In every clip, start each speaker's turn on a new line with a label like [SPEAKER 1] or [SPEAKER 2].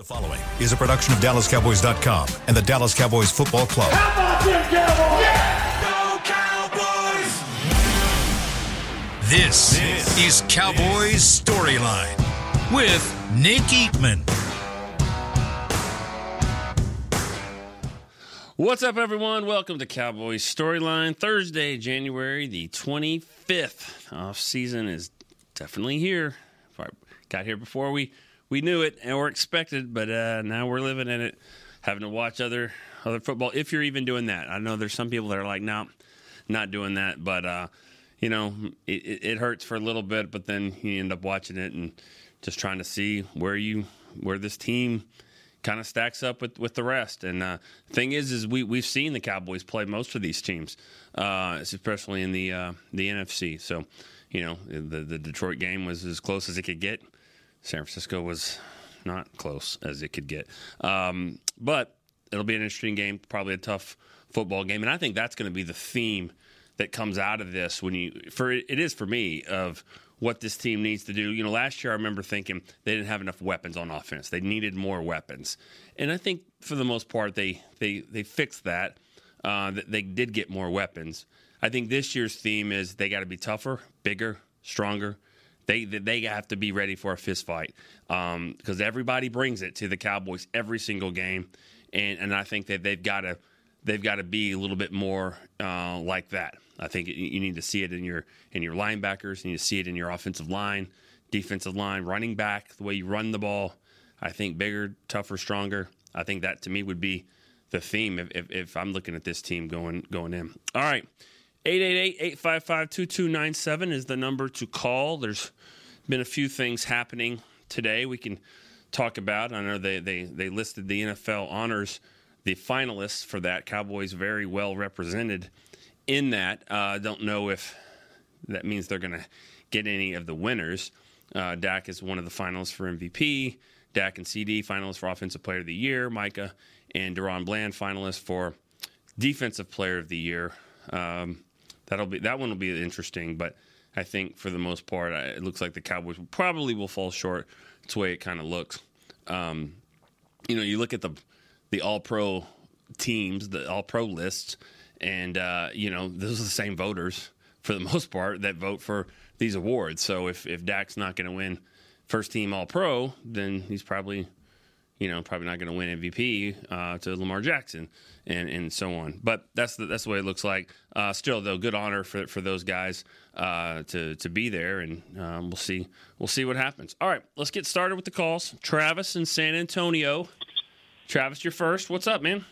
[SPEAKER 1] The following is a production of DallasCowboys.com and the Dallas Cowboys Football Club.
[SPEAKER 2] How about them Cowboys?
[SPEAKER 1] This, is Cowboys Storyline with Nick Eatman.
[SPEAKER 3] What's up, everyone? Welcome to Cowboys Storyline. Thursday, January the 25th. Off season is definitely here. Got here before we, we knew it and were expected, but uh, now we're living in it, having to watch other other football. If you're even doing that, I know there's some people that are like, no, not doing that. But uh, you know, it, it hurts for a little bit, but then you end up watching it and just trying to see where you where this team kind of stacks up with, with the rest. And uh, thing is, is we we've seen the Cowboys play most of these teams, uh, especially in the uh, the NFC. So, you know, the the Detroit game was as close as it could get. San Francisco was not close as it could get. Um, but it'll be an interesting game, probably a tough football game, and I think that's going to be the theme that comes out of this when you for it is for me of what this team needs to do. You know, last year I remember thinking they didn't have enough weapons on offense. They needed more weapons, and I think for the most part they they they fixed that. Uh, they did get more weapons. I think this year's theme is they got to be tougher, bigger, stronger. They they have to be ready for a fist fight because um, everybody brings it to the Cowboys every single game, and and I think that they've got to they've got to be a little bit more uh, like that. I think you need to see it in your in your linebackers. You need to see it in your offensive line, defensive line, running back, the way you run the ball. I think bigger, tougher, stronger. I think that to me would be the theme if, if, if I'm looking at this team going going in. All right. 888-855-2297 is the number to call. There's been a few things happening today we can talk about. I know they, they, they listed the NFL honors, the finalists for that. Cowboys very well represented in that. I uh, don't know if that means they're going to get any of the winners. Uh, Dak is one of the finalists for MVP. Dak and CD finalists for Offensive Player of the Year. Micah and DaRon Bland finalists for Defensive Player of the Year. Um, that'll be that one will be interesting, but I think for the most part, it looks like the Cowboys probably will fall short. It's the way it kind of looks. Um, you know, you look at the the All Pro teams, the All Pro lists and uh, you know those are the same voters for the most part that vote for these awards. So if if Dak's not going to win first team All Pro, then he's probably you know probably not going to win MVP uh, to Lamar Jackson and and so on. But that's the that's the way it looks like. Uh, still though, good honor for for those guys uh, to to be there, and um, we'll see we'll see what happens. All right, let's get started with the calls. Travis in San Antonio. Travis, you're first. What's up, man?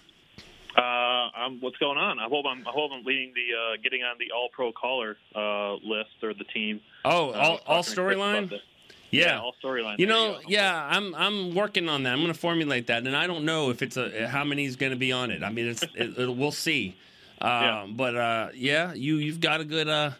[SPEAKER 4] Uh, I'm, what's going on? I hope I'm, I hope I'm leading the uh, getting on the All Pro caller uh, list or the team.
[SPEAKER 3] Oh, all, all storyline. Yeah.
[SPEAKER 4] yeah, all storyline.
[SPEAKER 3] You know, you yeah, I'm I'm working on that. I'm going to formulate that, and I don't know if it's a how many is going to be on it. I mean, it's it, it, we'll see. yeah. Um, but uh, yeah, you you've got a good uh,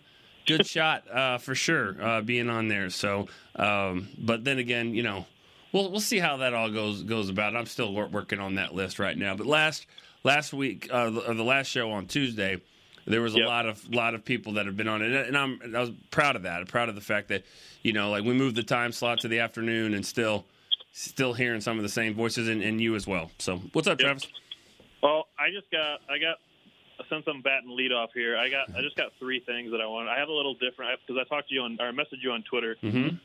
[SPEAKER 3] good shot uh, for sure being on there. So, um, but then again, you know, we'll we'll see how that all goes goes about. I'm still working on that list right now. But last last week uh, or the last show on Tuesday, there was a yep. lot of lot of people that have been on it, and I'm I was proud of that. I'm proud of the fact that you know, like we moved the time slot to the afternoon, and still still hearing some of the same voices, and, and you as well. So, what's up, yep. Travis?
[SPEAKER 4] Well, I just got I got since I'm batting lead off here, I got I just got three things that I want. I have a little different because I, I, talked to you on or I messaged you on Twitter,
[SPEAKER 3] mm-hmm.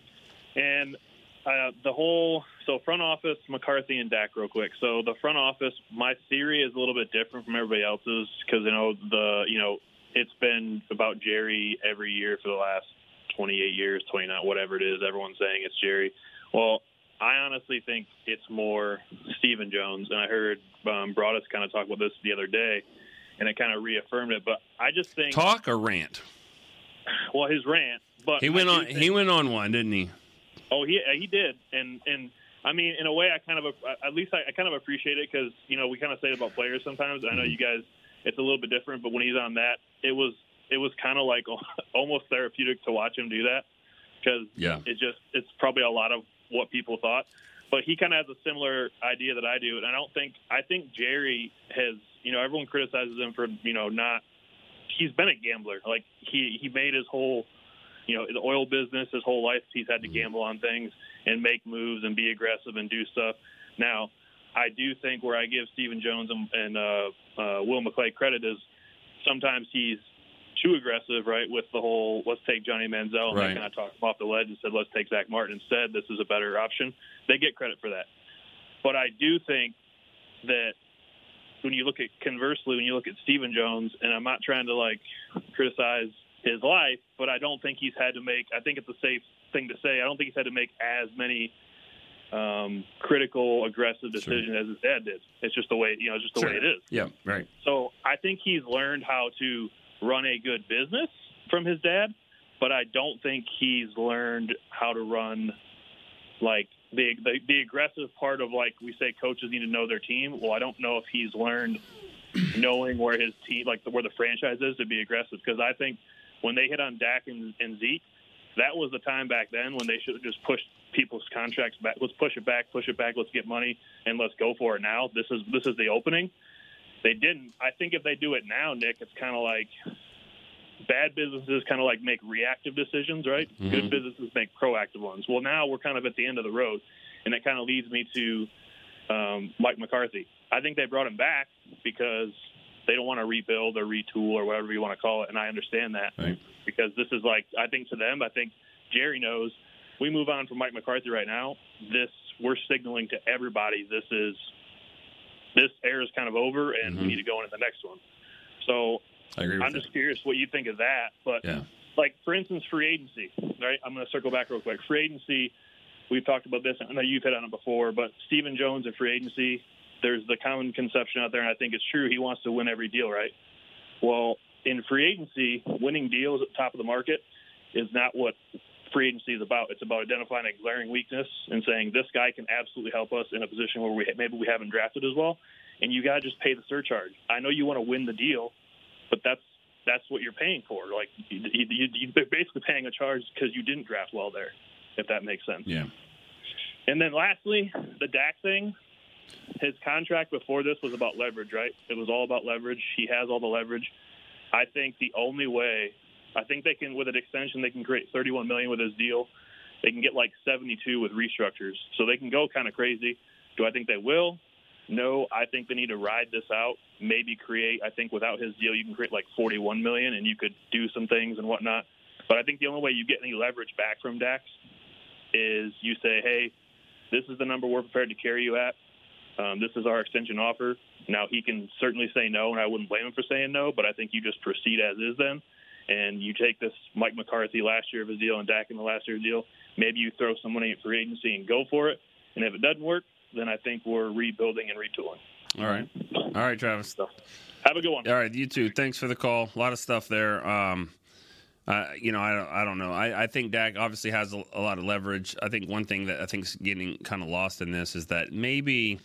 [SPEAKER 4] and uh, the whole so front office McCarthy and Dak real quick. So the front office, my theory is a little bit different from everybody else's because you know the you know it's been about Jerry every year for the last 28 years, 29, whatever it is. Everyone's saying it's Jerry. Well, I honestly think it's more Stephen Jones, and I heard um, Broaddus kind of talk about this the other day, and it kind of reaffirmed it. But I just think
[SPEAKER 3] talk or rant.
[SPEAKER 4] Well, his rant, but
[SPEAKER 3] he went on. Think, he went on one, didn't he?
[SPEAKER 4] Oh, he uh, he did, and and I mean, in a way, I kind of uh, at least I, I kind of appreciate it because you know we kind of say it about players sometimes. I know you mm-hmm. guys, it's a little bit different, but when he's on that, it was it was kind of like almost therapeutic to watch him do that because
[SPEAKER 3] yeah.
[SPEAKER 4] it just it's probably a lot of what people thought. But he kind of has a similar idea that I do, and I don't think I think Jerry has you know everyone criticizes him for you know not he's been a gambler like he he made his whole you know, the oil business his whole life, he's had to mm-hmm. gamble on things and make moves and be aggressive and do stuff. Now, I do think where I give Stephen Jones and, and uh, uh, Will McClay credit is sometimes he's too aggressive, right? With the whole let's take Johnny Manziel and
[SPEAKER 3] Right.
[SPEAKER 4] they kind of talked him off the ledge and said let's take Zach Martin instead. This is a better option. They get credit for that, but I do think that when you look at conversely, when you look at Stephen Jones, and I'm not trying to like criticize his life, but I don't think he's had to make. I think it's a safe thing to say. I don't think he's had to make as many um, critical, aggressive decisions as his dad did. It's just the way you know, it's just the
[SPEAKER 3] Sure.
[SPEAKER 4] way it is.
[SPEAKER 3] Yeah, right.
[SPEAKER 4] So I think he's learned how to run a good business from his dad, but I don't think he's learned how to run like the, the the aggressive part of like we say coaches need to know their team. Well, I don't know if he's learned knowing where his team like where the franchise is to be aggressive because I think when they hit on Dak and, and Zeke, that was the time back then when they should have just pushed people's contracts back. Let's push it back, push it back. Let's get money and let's go for it now. This is this is the opening. They didn't. I think if they do it now, Nick, it's kind of like bad businesses kind of like make reactive decisions, right? Good businesses make proactive ones. Well, now we're kind of at the end of the road, and that kind of leads me to um, Mike McCarthy. I think they brought him back because they don't want to rebuild or retool or whatever you want to call it, and I understand that
[SPEAKER 3] Right.
[SPEAKER 4] because this is like I think to them, I think Jerry knows. We move on from Mike McCarthy right now. This we're signaling to everybody. This is this era is kind of over, and we
[SPEAKER 3] Mhm.
[SPEAKER 4] need to go into the next one. So
[SPEAKER 3] I agree with
[SPEAKER 4] I'm
[SPEAKER 3] that.
[SPEAKER 4] just curious what you think of that. But
[SPEAKER 3] Yeah.
[SPEAKER 4] like for instance, free agency. Right. I'm going to circle back real quick. Free agency. We've talked about this. I know you've hit on it before, but Stephen Jones at free agency. There's the common conception out there, and I think it's true. He wants to win every deal, right? Well, in free agency, winning deals at the top of the market is not what free agency is about. It's about identifying a glaring weakness and saying this guy can absolutely help us in a position where we maybe we haven't drafted as well, and you got to just pay the surcharge. I know you want to win the deal, but that's that's what you're paying for. Like you, you, you, you're basically paying a charge because you didn't draft well there, if that makes sense.
[SPEAKER 3] Yeah.
[SPEAKER 4] And then lastly, the Dak thing. His contract before this was about leverage, right? It was all about leverage. He has all the leverage. I think the only way, I think they can with an extension, they can create 31 million with his deal. They can get like 72 with restructures, so they can go kind of crazy. Do I think they will? No, I think they need to ride this out. Maybe create. I think without his deal, you can create like 41 million, and you could do some things and whatnot. But I think the only way you get any leverage back from Dax is you say, "Hey, this is the number we're prepared to carry you at. Um, this is our extension offer." Now he can certainly say no, and I wouldn't blame him for saying no. But I think you just proceed as is then, and you take this Mike McCarthy last year of his deal and Dak in the last year of his deal. Maybe you throw some money at free agency and go for it. And if it doesn't work, then I think we're rebuilding and retooling.
[SPEAKER 3] All right. All right, Travis.
[SPEAKER 4] So have a good one.
[SPEAKER 3] All right, you too. Thanks for the call. A lot of stuff there. Um, uh, you know, I don't, I don't know. I, I think Dak obviously has a, a lot of leverage. I think one thing that I think is getting kind of lost in this is that maybe,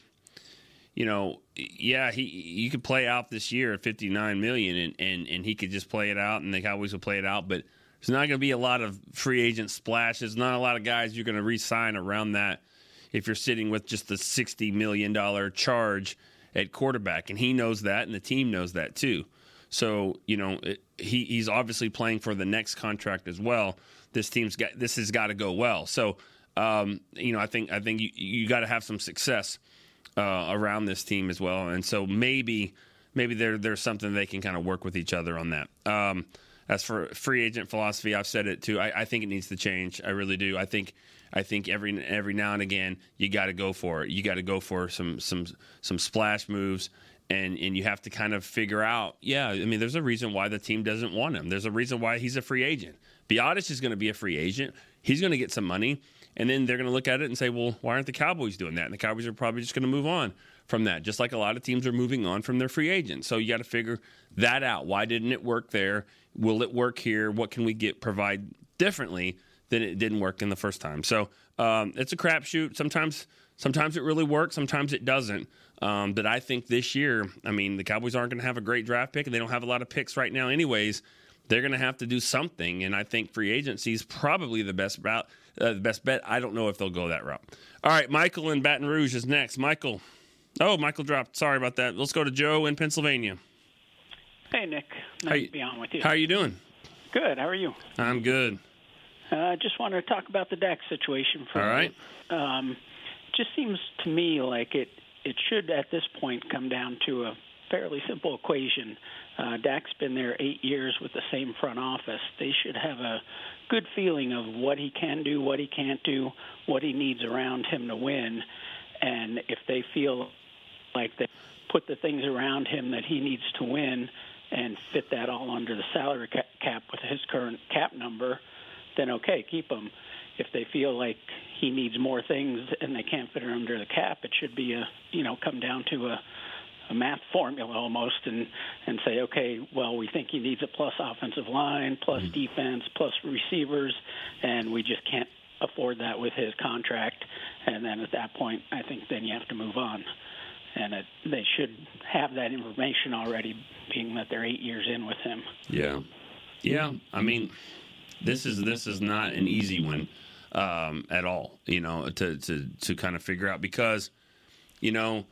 [SPEAKER 3] you know, yeah, he you could play out this year at fifty nine million, and, and and he could just play it out, and the Cowboys will play it out. But there's not going to be a lot of free agent splashes. Not a lot of guys you're going to re-sign around that if you're sitting with just the sixty million dollar charge at quarterback, and he knows that, and the team knows that too. So you know it, he he's obviously playing for the next contract as well. This team's got this has got to go well. So um, you know I think I think you you got to have some success uh, around this team as well, and so maybe maybe there there's something they can kind of work with each other on that. Um, as for free agent philosophy, I've said it too. I, I think it needs to change. I really do. I think I think every every now and again you got to go for it. You got to go for some some some splash moves, and and you have to kind of figure out. Yeah, I mean, there's a reason why the team doesn't want him. There's a reason why he's a free agent. Biadasz is going to be a free agent. He's going to get some money, and then they're going to look at it and say, well, why aren't the Cowboys doing that? And the Cowboys are probably just going to move on from that, just like a lot of teams are moving on from their free agents. So you got to figure that out. Why didn't it work there? Will it work here? What can we get provide differently than it didn't work in the first time? So um, it's a crapshoot. Sometimes, sometimes it really works. Sometimes it doesn't. Um, but I think this year, I mean, the Cowboys aren't going to have a great draft pick, and they don't have a lot of picks right now, anyways. They're going to have to do something, and I think free agency is probably the best route, uh, the best bet. I don't know if they'll go that route. All right, Michael in Baton Rouge is next. Michael, oh, Michael dropped. Sorry about that. Let's go to Joe in Pennsylvania.
[SPEAKER 2] Hey, Nick.
[SPEAKER 3] How
[SPEAKER 2] Nice
[SPEAKER 3] you-
[SPEAKER 2] to be on with you.
[SPEAKER 3] How are you doing?
[SPEAKER 2] Good. How are you?
[SPEAKER 3] I'm good.
[SPEAKER 2] I uh, just wanted to talk about the Dak situation for
[SPEAKER 3] All right.
[SPEAKER 2] Um, just seems to me like it it should at this point come down to a fairly simple equation. Uh, Dak's been there eight years with the same front office. They should have a good feeling of what he can do, what he can't do, what he needs around him to win. And if they feel like they put the things around him that he needs to win and fit that all under the salary cap with his current cap number, then okay, keep him. If they feel like he needs more things and they can't fit it under the cap, it should be a you know come down to a a math formula almost and and say okay well we think he needs a plus offensive line plus mm-hmm. defense plus receivers and we just can't afford that with his contract. And then at that point I think then you have to move on. And it, they should have that information already being that they're 8 years in with him.
[SPEAKER 3] Yeah. Yeah I mean this is this is not an easy one um, at all you know to to to kind of figure out because you know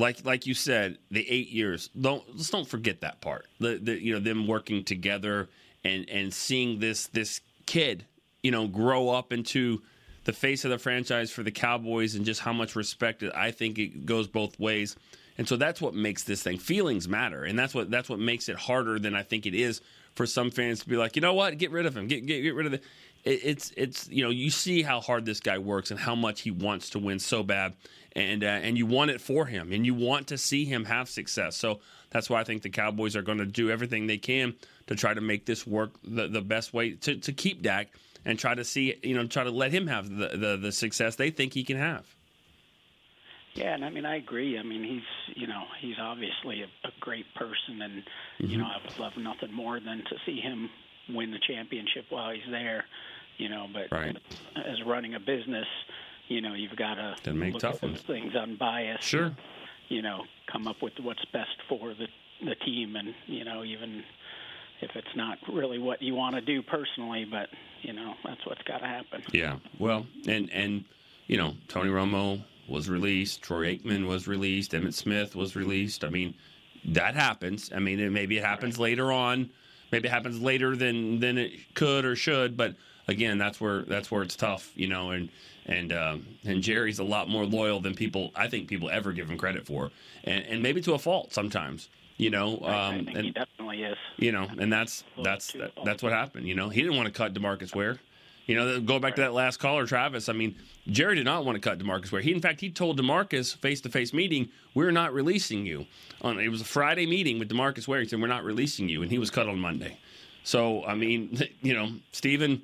[SPEAKER 3] like like you said, the eight years. Don't let's don't forget that part. The, the you know them working together and and seeing this this kid you know grow up into the face of the franchise for the Cowboys and just how much respect I think it goes both ways. And so that's what makes this thing. Feelings matter, and that's what that's what makes it harder than I think it is for some fans to be like, you know what, get rid of him, get get get rid of the. It, it's it's you know you see how hard this guy works and how much he wants to win so bad, and uh, and you want it for him, and you want to see him have success. So that's why I think the Cowboys are going to do everything they can to try to make this work the, the best way to, to keep Dak and try to see you know try to let him have the, the, the success they think he can have.
[SPEAKER 2] Yeah, and I mean I agree. I mean he's you know he's obviously a, a great person, and mm-hmm. you know I would love nothing more than to see him win the championship while he's there. You know, but
[SPEAKER 3] right.
[SPEAKER 2] as running a business, you know, you've got to
[SPEAKER 3] make
[SPEAKER 2] look
[SPEAKER 3] tough
[SPEAKER 2] at those things unbiased.
[SPEAKER 3] Sure.
[SPEAKER 2] And, you know, come up with what's best for the the team, and you know, even if it's not really what you want to do personally, but you know, that's what's got to happen.
[SPEAKER 3] Yeah. Well, and and you know, Tony Romo was released, Troy Aikman was released, Emmitt Smith was released. I mean, that happens. I mean, maybe it happens right. later on. Maybe it happens later than than it could or should, but again, that's where that's where it's tough, you know. And and um, and Jerry's a lot more loyal than people I think people ever give him credit for, and, and maybe to a fault sometimes. You know, um,
[SPEAKER 2] I think and, he definitely is.
[SPEAKER 3] You know, and that's that's that, that's what happened. You know, he didn't want to cut Demarcus Ware. You know, go back to that last caller, Travis. I mean, Jerry did not want to cut Demarcus Ware. He, in fact, he told Demarcus face to face meeting, "We're not releasing you." On it was a Friday meeting with Demarcus Ware. He said, "We're not releasing you," and he was cut on Monday. So, I mean, you know, Stephen,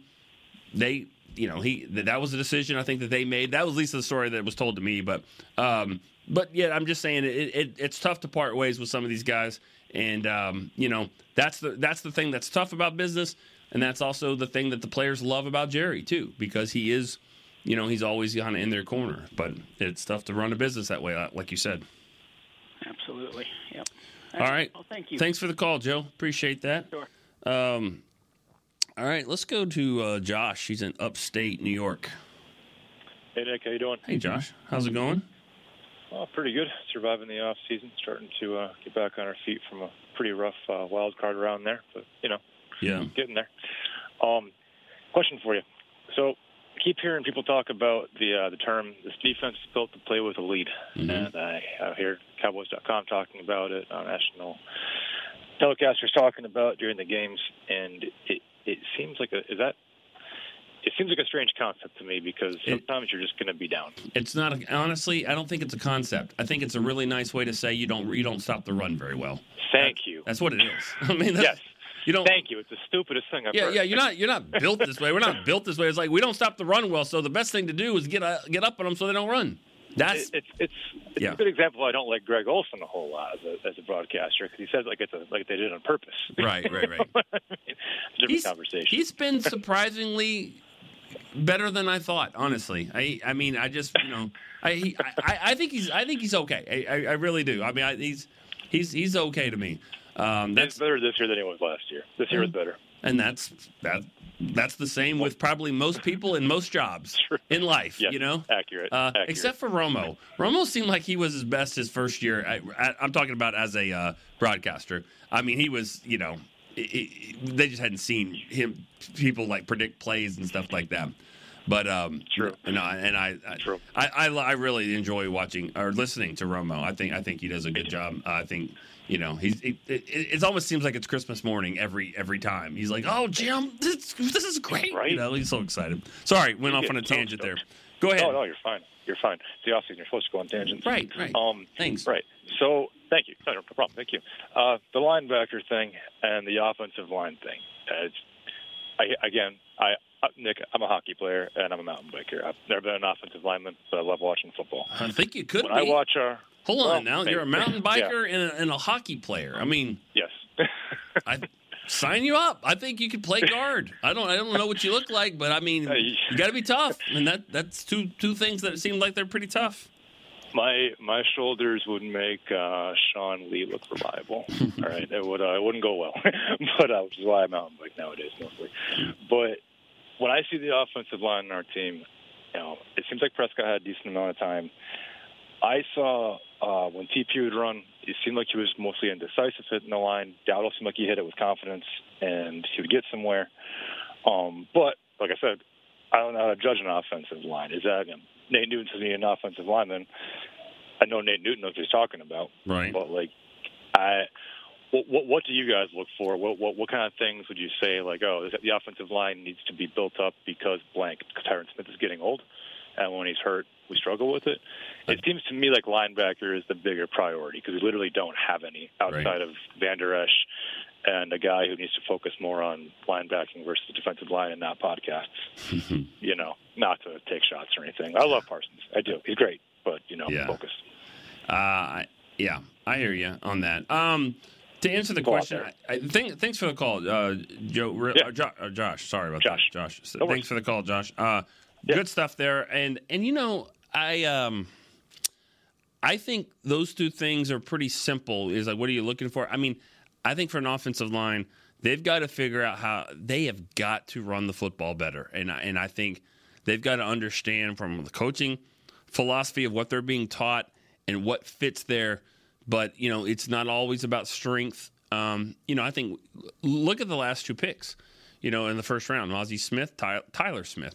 [SPEAKER 3] they you know, he that was a decision I think that they made. That was at least the story that was told to me. But um, but yeah, I'm just saying it, it, it's tough to part ways with some of these guys, and um, you know that's the that's the thing that's tough about business, and that's also the thing that the players love about Jerry too, because he is, you know, he's always kind of in their corner. But it's tough to run a business that way, like you said.
[SPEAKER 2] Absolutely. Yep.
[SPEAKER 3] All right.
[SPEAKER 2] Well, thank you.
[SPEAKER 3] Thanks for the call, Joe. Appreciate that.
[SPEAKER 2] Sure.
[SPEAKER 3] Um, all right, let's go to uh, Josh. He's in upstate New York.
[SPEAKER 5] Hey Nick, how you doing?
[SPEAKER 3] Hey Josh, how's it going?
[SPEAKER 5] Well, pretty good. Surviving the off season, starting to uh, get back on our feet from a pretty rough uh, wild card around there, but you know,
[SPEAKER 3] yeah,
[SPEAKER 5] getting there. Um, question for you. So, I keep hearing people talk about the uh, the term "this defense is built to play with a lead,"
[SPEAKER 3] mm-hmm.
[SPEAKER 5] and I, I hear Cowboys.com talking about it on national telecasters talking about during the games, and it it seems like a is that it seems like a strange concept to me because sometimes it, you're just going to be down.
[SPEAKER 3] It's not a, honestly. I don't think it's a concept. I think it's a really nice way to say you don't you don't stop the run very well.
[SPEAKER 5] Thank
[SPEAKER 3] that's,
[SPEAKER 5] you.
[SPEAKER 3] That's what it is. I mean,
[SPEAKER 5] yes.
[SPEAKER 3] You don't.
[SPEAKER 5] Thank you. It's the stupidest thing I've
[SPEAKER 3] yeah,
[SPEAKER 5] heard.
[SPEAKER 3] Yeah, You're not. You're not built this way. We're not built this way. It's like we don't stop the run well. So the best thing to do is get uh, get up on them so they don't run. That's
[SPEAKER 5] it's it's it's yeah. a good example. I don't like Greg Olsen a whole lot as a, as a broadcaster because he says like it's a, like they did it on purpose.
[SPEAKER 3] Right, right, right.
[SPEAKER 5] different
[SPEAKER 3] he's,
[SPEAKER 5] conversation.
[SPEAKER 3] He's been surprisingly better than I thought. Honestly, I I mean I just you know I he, I, I think he's I think he's okay. I, I, I really do. I mean I, he's he's he's okay to me. Um, that's
[SPEAKER 5] he's better this year than he was last year. This year was better,
[SPEAKER 3] and that's that that's the same with probably most people in most jobs in life. You know,
[SPEAKER 5] accurate,
[SPEAKER 3] uh,
[SPEAKER 5] accurate,
[SPEAKER 3] Except for Romo. Romo seemed like he was his best his first year. I, am talking about as a uh, broadcaster. I mean, he was. You know, it, it, they just hadn't seen him. People like predict plays and stuff like that. But um,
[SPEAKER 5] True.
[SPEAKER 3] No, and I, I,
[SPEAKER 5] True.
[SPEAKER 3] I, I, I really enjoy watching or listening to Romo. I think I think he does a good job. I think you know he's it, it, it almost seems like it's Christmas morning every every time. He's like, "Oh, Jim, this this is great!"
[SPEAKER 5] Right.
[SPEAKER 3] You know, he's so excited. Sorry, went off on a tangent there. Go ahead.
[SPEAKER 5] No, no, you're fine. You're fine. It's the off season. You're supposed to go on tangents.
[SPEAKER 3] Right, right.
[SPEAKER 5] Um,
[SPEAKER 3] Thanks.
[SPEAKER 5] Right. So, thank you. No, no problem. Thank you. Uh, the linebacker thing and the offensive line thing. Uh, I, again, I, uh, Nick, I'm a hockey player and I'm a mountain biker. I've never been an offensive lineman, but I love watching football.
[SPEAKER 3] I think you could
[SPEAKER 5] When
[SPEAKER 3] be.
[SPEAKER 5] I watch our,
[SPEAKER 3] Hold on
[SPEAKER 5] well,
[SPEAKER 3] now. You're a mountain
[SPEAKER 5] Yeah.
[SPEAKER 3] biker and, a, and a hockey player. I mean,
[SPEAKER 5] yes.
[SPEAKER 3] I sign you up. I think you could play guard. I don't. I don't know what you look like, but I mean, you got to be tough, and that that's two two things that seem like they're pretty tough.
[SPEAKER 5] my my shoulders would make uh, Sean Lee look reliable. All right, it would uh, it wouldn't go well, but uh, which is why I'm mountain bike nowadays mostly. But when I see the offensive line in our team, you know, it seems like Prescott had a decent amount of time. I saw uh, when TP would run, it seemed like he was mostly indecisive hitting the line. Dowdle seemed like he hit it with confidence and he would get somewhere. Um, but like I said, I don't know how to judge an offensive line. Is that again, Nate Newton to me an offensive lineman? I know Nate Newton knows what he's talking about,
[SPEAKER 3] Right.
[SPEAKER 5] but like, I. What, what, what do you guys look for? What, what what kind of things would you say like, oh, the offensive line needs to be built up because blank Tyron Smith is getting old, and when he's hurt, we struggle with it. It seems to me like linebacker is the bigger priority because we literally don't have any outside of Vander Esch and a guy who needs to focus more on linebacking versus the defensive line and not podcasts. you know, not to take shots or anything. I love Parsons. I do. He's great, but you know,
[SPEAKER 3] Yeah.
[SPEAKER 5] focus.
[SPEAKER 3] Uh, yeah, I hear you on that. Um, to answer the
[SPEAKER 5] Go
[SPEAKER 3] question. I, I think, thanks for the call, uh, Joe. Re-
[SPEAKER 5] Yeah.
[SPEAKER 3] uh, jo- uh, Josh, sorry about
[SPEAKER 5] Josh.
[SPEAKER 3] that, Josh.
[SPEAKER 5] No worries.
[SPEAKER 3] thanks for the call, Josh. Uh,
[SPEAKER 5] Yeah.
[SPEAKER 3] Good stuff there, and and you know, I um, I think those two things are pretty simple. Is like, what are you looking for? I mean, I think for an offensive line, they've got to figure out how they have got to run the football better, and I- and I think they've got to understand from the coaching philosophy of what they're being taught and what fits there. But you know, it's not always about strength. Um, you know, I think look at the last two picks. You know, in the first round, Mazi Smith, Ty- Tyler Smith.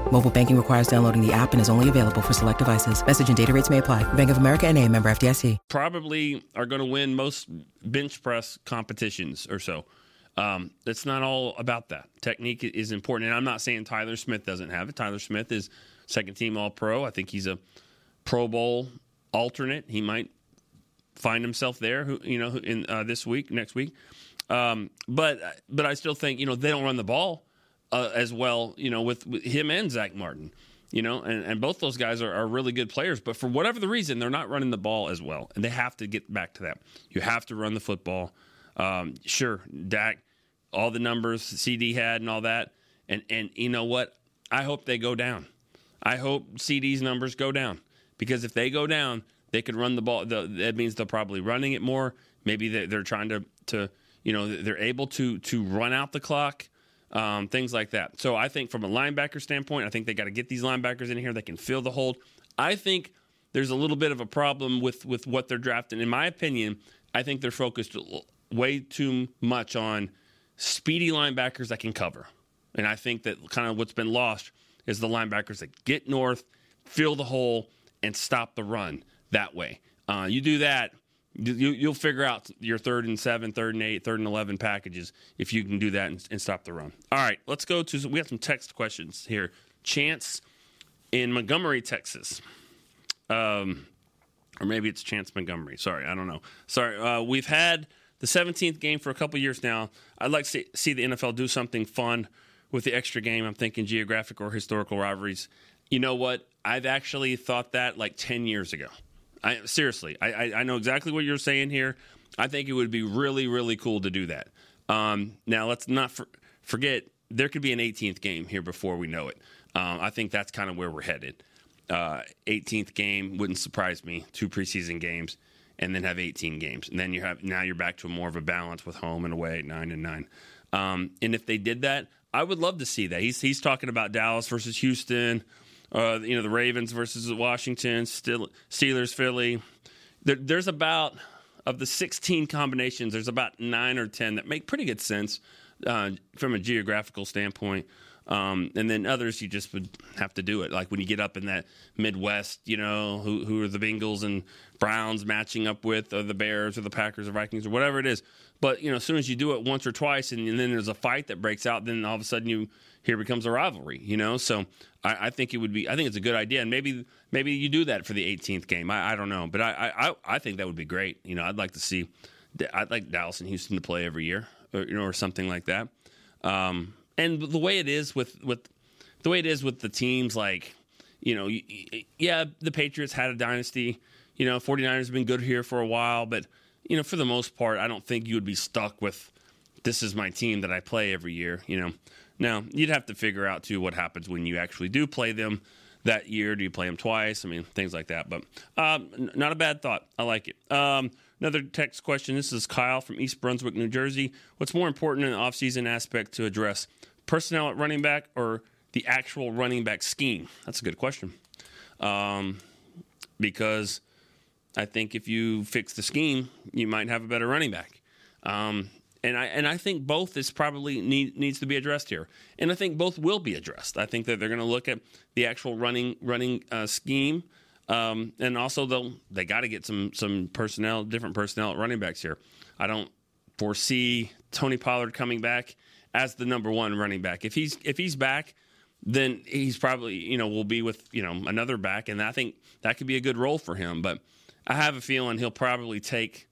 [SPEAKER 6] Mobile banking requires downloading the app and is only available for select devices. Message and data rates may apply. Bank of America and a member FDIC.
[SPEAKER 3] probably are going to win most bench press competitions or so. Um, it's not all about that. Technique is important, and I'm not saying Tyler Smith doesn't have it. Tyler Smith is second team All Pro. I think he's a Pro Bowl alternate. He might find himself there, you know, in uh, this week, next week. Um, but but I still think you know they don't run the ball uh, as well, you know, with, with him and Zach Martin, you know, and, and both those guys are, are really good players. But for whatever the reason, they're not running the ball as well, and they have to get back to that. You have to run the football. Um, sure, Dak, all the numbers CD had and all that, and and you know what? I hope they go down. I hope CD's numbers go down because if they go down, they could run the ball. The, that means they're probably running it more. Maybe they, they're trying to to you know they're able to to run out the clock, um, things like that. So I think from a linebacker standpoint, I think they got to get these linebackers in here that can fill the hold. I think there's a little bit of a problem with with what they're drafting. In my opinion, I think they're focused way too much on speedy linebackers that can cover. And I think that kind of what's been lost is the linebackers that get north, fill the hole, and stop the run that way. Uh, you do that, you, you'll figure out your third and seven, third and eight, third and 11 packages if you can do that and, and stop the run. All right, let's go to, we have some text questions here. Chance in Montgomery, Texas. Um, or maybe it's Chance Montgomery. Sorry, I don't know. Sorry, uh, we've had the 17th game for a couple years now. I'd like to see, see the NFL do something fun with the extra game. I'm thinking geographic or historical rivalries. You know what? I've actually thought that like 10 years ago. I seriously, I, I, know exactly what you're saying here. I think it would be really, really cool to do that. Um, now, let's not for, forget there could be an 18th game here before we know it. Um, I think that's kind of where we're headed. uh, 18th game wouldn't surprise me. Two preseason games, and then have 18 games, and then you have now you're back to more of a balance with home and away, nine and nine. Um, and if they did that, I would love to see that. He's he's talking about Dallas versus Houston, uh, you know, the Ravens versus Washington, Steelers, Philly. There, there's about of the 16 combinations, there's about nine or 10 that make pretty good sense uh, from a geographical standpoint. Um, and then others, you just would have to do it. Like when you get up in that Midwest, you know, who, who are the Bengals and Browns matching up with, or the Bears or the Packers or Vikings or whatever it is. But, you know, as soon as you do it once or twice and, and then there's a fight that breaks out, then all of a sudden you here becomes a rivalry, you know? So I, I, think it would be, I think it's a good idea. And maybe, maybe you do that for the 18th game. I, I don't know. But I, I, I think that would be great. You know, I'd like to see, I'd like Dallas and Houston to play every year or, you know, or something like that. Um, and the way it is with, with, the way it is with the teams, like, you know, yeah, the Patriots had a dynasty. You know, 49ers have been good here for a while, but, you know, for the most part, I don't think you would be stuck with this is my team that I play every year, you know. Now, you'd have to figure out too what happens when you actually do play them that year. Do you play them twice? I mean, things like that. But um, not a bad thought. I like it. Um, another text question. This is Kyle from East Brunswick, New Jersey. What's more important in the offseason aspect to address? Personnel at running back or the actual running back scheme? That's a good question. Um, because I think if you fix the scheme, you might have a better running back. Um, and I and I think both is probably need, needs to be addressed here, and I think both will be addressed. I think that they're going to look at the actual running running uh, scheme, um, and also they'll they got to get some some personnel, different personnel at running backs here. I don't foresee Tony Pollard coming back as the number one running back. If he's if he's back, then he's probably you know will be with you know another back, and I think that could be a good role for him. But I have a feeling he'll probably take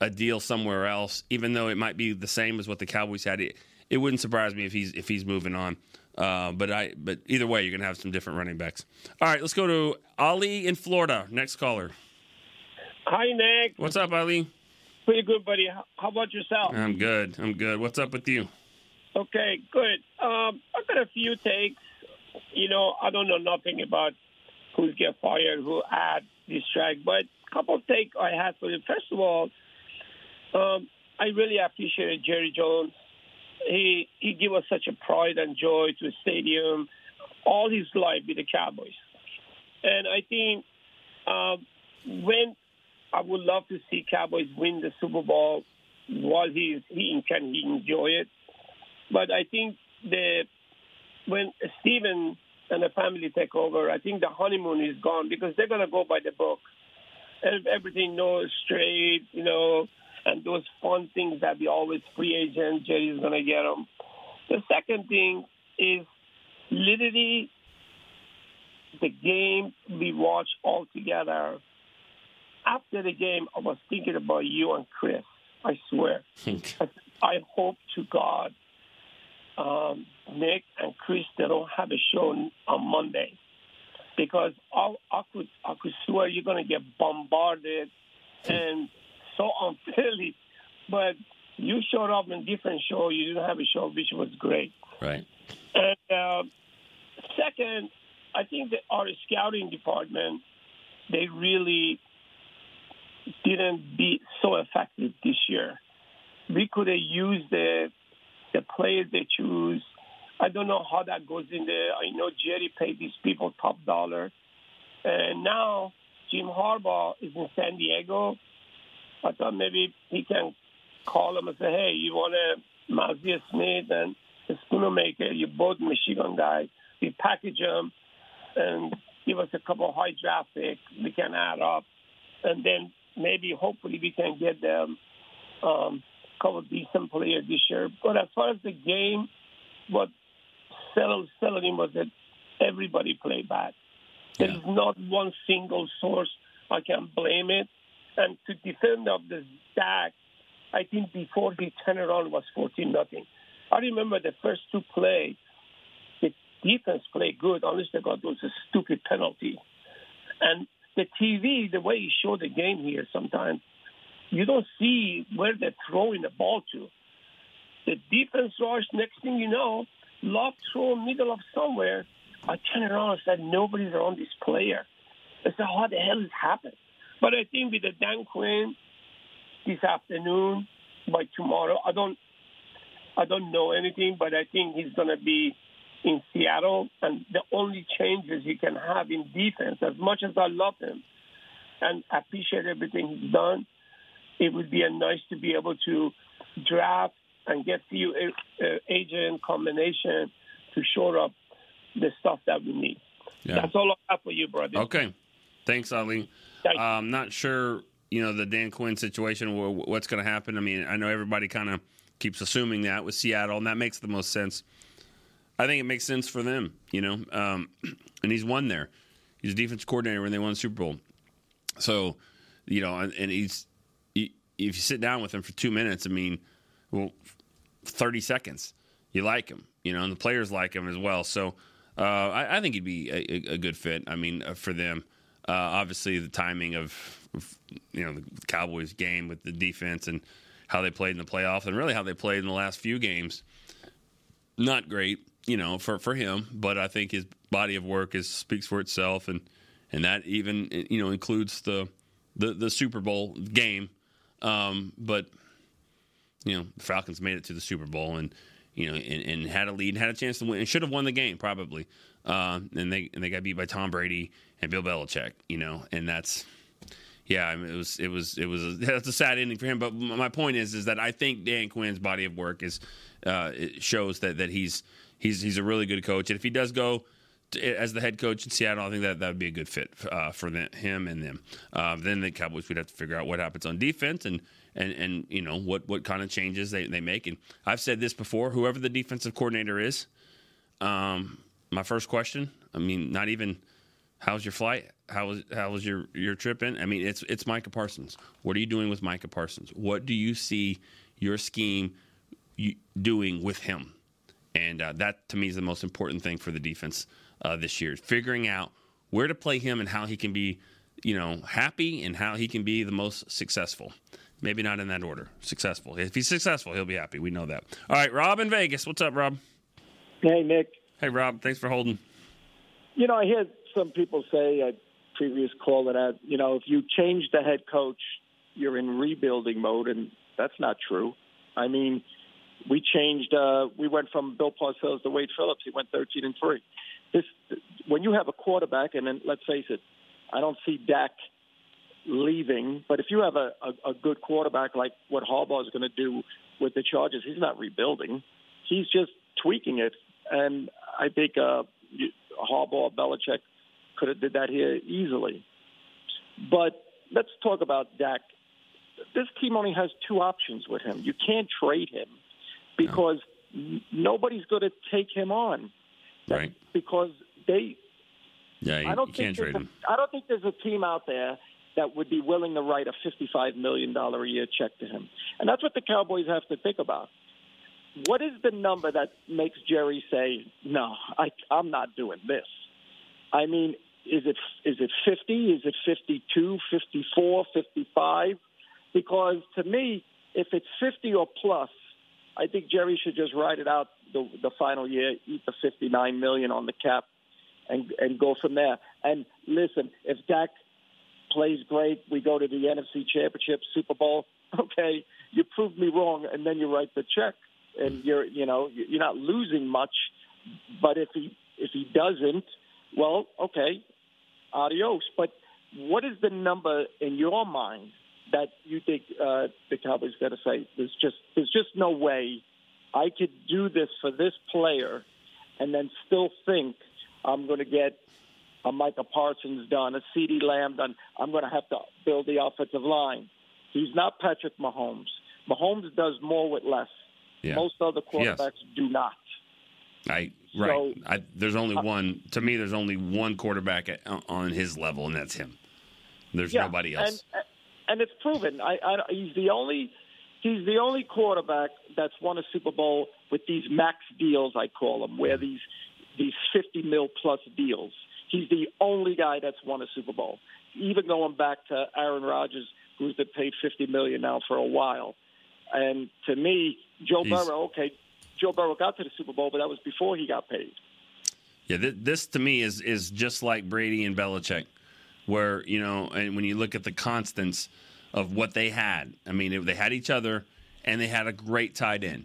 [SPEAKER 3] a deal somewhere else, even though it might be the same as what the Cowboys had. It, it wouldn't surprise me if he's if he's moving on. Uh, but I but either way, you're gonna have some different running backs. All right, let's go to Ali in Florida. Next caller.
[SPEAKER 7] Hi, Nick.
[SPEAKER 3] What's up, Ali?
[SPEAKER 7] Pretty good, buddy. How about yourself?
[SPEAKER 3] I'm good. I'm good. What's up with you?
[SPEAKER 7] Okay, good. Um, I've got a few takes. You know, I don't know nothing about who's get fired, who add this strike, but a couple of take I had for you. First of all, um, I really appreciated Jerry Jones. He he gave us such a pride and joy to the stadium all his life with the Cowboys, and I think um, when I would love to see Cowboys win the Super Bowl while he he can he enjoy it, but I think the when Steven and the family take over, I think the honeymoon is gone because they're to go by the book. And everything knows straight, you know, and those fun things that we always free agent, Jerry's going to get them. The second thing is literally the game we watched all together. After the game, I was thinking about you and Chris. I swear. I hope to God, um, Nick and Chris, they don't have a show on Monday because I, I could I could swear you're going to get bombarded and so unfairly. But you showed up in different show. You didn't have a show, which was great.
[SPEAKER 3] Right.
[SPEAKER 7] And uh, second, I think that our scouting department, they really didn't be so effective this year. We could have used the the players they choose. I don't know how that goes in there. I know Jerry paid these people top dollar, and now Jim Harbaugh is in San Diego. I thought maybe he can call him and say, hey, you want a Mazi Smith and a Schoonmaker, you both Michigan guys. We package them and give us a couple high draft picks we can add up. And then maybe, hopefully, we can get them um, a couple decent players this year. But as far as the game, what settled, settled in was that everybody played bad. Yeah. There's not one single source I can blame it. And to defend of the Dak, I think before he turned around was 14 nothing. I remember the first two plays, the defense played good, unless they got those stupid penalty. And the TV, the way you show the game here sometimes, you don't see where they're throwing the ball to. The defense rush, next thing you know, lob throw middle of somewhere, I turned around and said, nobody's around this player. I said, how the hell has happened? But I think with the Dan Quinn this afternoon, by tomorrow, I don't, I don't know anything, but I think he's going to be in Seattle, and the only changes he can have in defense, as much as I love him and appreciate everything he's done, it would be a nice to be able to draft and get few uh, agent combination to shore up the stuff that we need. Yeah. That's all I have for you, brother.
[SPEAKER 3] Okay. Thanks, Ali. I'm not sure, you know, the Dan Quinn situation, what's going to happen. I mean, I know everybody kind of keeps assuming that with Seattle, and that makes the most sense. I think it makes sense for them, you know. Um, and he's won there. He's a defense coordinator when they won the Super Bowl. So, you know, and, and he's he, if you sit down with him for two minutes, I mean, well, thirty seconds, you like him, you know, and the players like him as well. So, uh, I, I, think he'd be a, a, good fit. I mean, uh, for them, uh, obviously the timing of, of, you know the Cowboys game with the defense and how they played in the playoffs, and really how they played in the last few games, not great you know, for, for him. But I think his body of work is speaks for itself, and and that even you know includes the the, the Super Bowl game. Um, but you know, the Falcons made it to the Super Bowl, and you know, and, and had a lead, and had a chance to win, and should have won the game probably. Uh, and they and they got beat by Tom Brady and Bill Belichick. You know, and that's yeah, I mean, it was it was it was a, that's a sad ending for him. But my point is is that I think Dan Quinn's body of work is uh, shows that that he's he's he's a really good coach, and if he does go to, as the head coach in Seattle, I think that that would be a good fit uh, for him and them. Uh, then the Cowboys would have to figure out what happens on defense and and and you know what what kind of changes they, they make. And I've said this before: whoever the defensive coordinator is, um, my first question. I mean, not even how's your flight? How was how was your your trip in? I mean, it's it's Micah Parsons. What are you doing with Micah Parsons? What do you see your scheme doing with him? And uh, that, to me, is the most important thing for the defense uh, this year. Figuring out where to play him and how he can be, you know, happy and how he can be the most successful. Maybe not in that order. Successful. If he's successful, he'll be happy. We know that. All right, Rob in Vegas. What's up, Rob?
[SPEAKER 8] Hey, Nick.
[SPEAKER 3] Hey, Rob. Thanks for holding.
[SPEAKER 8] You know, I hear some people say a previous call that, you know, if you change the head coach, you're in rebuilding mode, and that's not true. I mean, we changed. Uh, we went from Bill Parcells to Wade Phillips. He went 13 and three. This when you have a quarterback, and then let's face it, I don't see Dak leaving. But if you have a, a, a good quarterback like what Harbaugh is going to do with the Chargers, he's not rebuilding. He's just tweaking it. And I think uh, Harbaugh, Belichick could have did that here easily. But let's talk about Dak. This team only has two options with him. You can't trade him because no. nobody's going to take him on.
[SPEAKER 3] Right.
[SPEAKER 8] Because they.
[SPEAKER 3] Yeah, you, I don't you think can't trade him.
[SPEAKER 8] I don't think there's a team out there that would be willing to write a $55 million a year check to him. And that's what the Cowboys have to think about. What is the number that makes Jerry say, no, I, I'm not doing this? I mean, is it is it 50? Is it 52, 54, 55? Because to me, if it's 50 or plus, I think Jerry should just ride it out the, the final year, eat the 59 million on the cap, and and go from there. And listen, if Dak plays great, we go to the NFC Championship, Super Bowl. Okay, you proved me wrong, and then you write the check, and you're you know you're not losing much. But if he if he doesn't, well, okay, adios. But what is the number in your mind that you think uh, the Cowboys got to say there's just there's just no way I could do this for this player and then still think I'm going to get a Micah Parsons done, a CeeDee Lamb done. I'm going to have to build the offensive line. He's not Patrick Mahomes. Mahomes does more with less. Yeah. Most other quarterbacks yes. do not.
[SPEAKER 3] I right. So, I, there's only uh, one. To me, there's only one quarterback at, on his level, and that's him. There's yeah, nobody else.
[SPEAKER 8] And, and it's proven. I, I, he's the only he's the only quarterback that's won a Super Bowl with these max deals, I call them, where these these 50 mil plus deals. He's the only guy that's won a Super Bowl. Even going back to Aaron Rodgers, who's been paid 50 million now for a while. And to me, Joe he's, Burrow, okay, Joe Burrow got to the Super Bowl, but that was before he got paid.
[SPEAKER 3] Yeah, th- this to me is is just like Brady and Belichick, where you know, and when you look at the constants of what they had, I mean, it, they had each other, and they had a great tight end,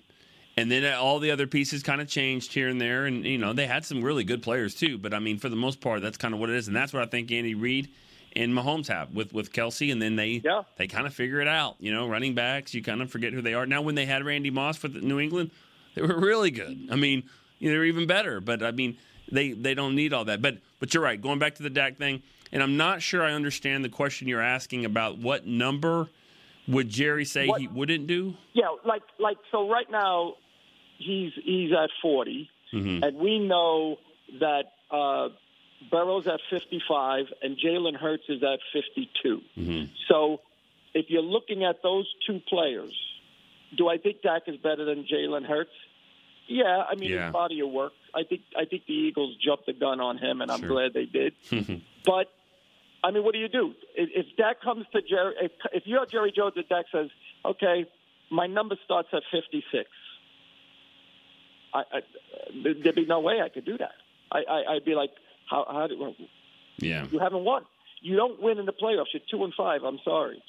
[SPEAKER 3] and then all the other pieces kind of changed here and there, and you know, they had some really good players too. But I mean, for the most part, that's kind of what it is, and that's what I think Andy Reid and Mahomes have with with Kelce, and then they
[SPEAKER 8] Yeah.
[SPEAKER 3] they kind of figure it out. You know, running backs, you kind of forget who they are. Now, when they had Randy Moss for the New England, they were really good. I mean, you know, they're even better. But I mean, they they don't need all that. But but you're right. Going back to the Dak thing, and I'm not sure I understand the question you're asking about what number would Jerry say
[SPEAKER 8] What-
[SPEAKER 3] he wouldn't do.
[SPEAKER 8] Yeah, like like so right now he's he's at 40
[SPEAKER 3] Mhm.
[SPEAKER 8] and we know that uh Burrow's at 55 and Jalen Hurts is at 52.
[SPEAKER 3] Mhm.
[SPEAKER 8] So if you're looking at those two players, do I think Dak is better than Jalen Hurts? Yeah, I mean
[SPEAKER 3] Yeah.
[SPEAKER 8] his body of work. I think I think the Eagles jumped the gun on him, and I'm
[SPEAKER 3] Sure.
[SPEAKER 8] glad they did. But I mean, what do you do if, if Dak comes to Jerry? If, if you're Jerry Jones and Dak says, "Okay, my number starts at 56," I, I, there- there'd be no way I could do that. I, I, I'd be like, "How? How do
[SPEAKER 3] yeah,
[SPEAKER 8] you haven't won? You don't win in the playoffs. You're two and five. I'm sorry."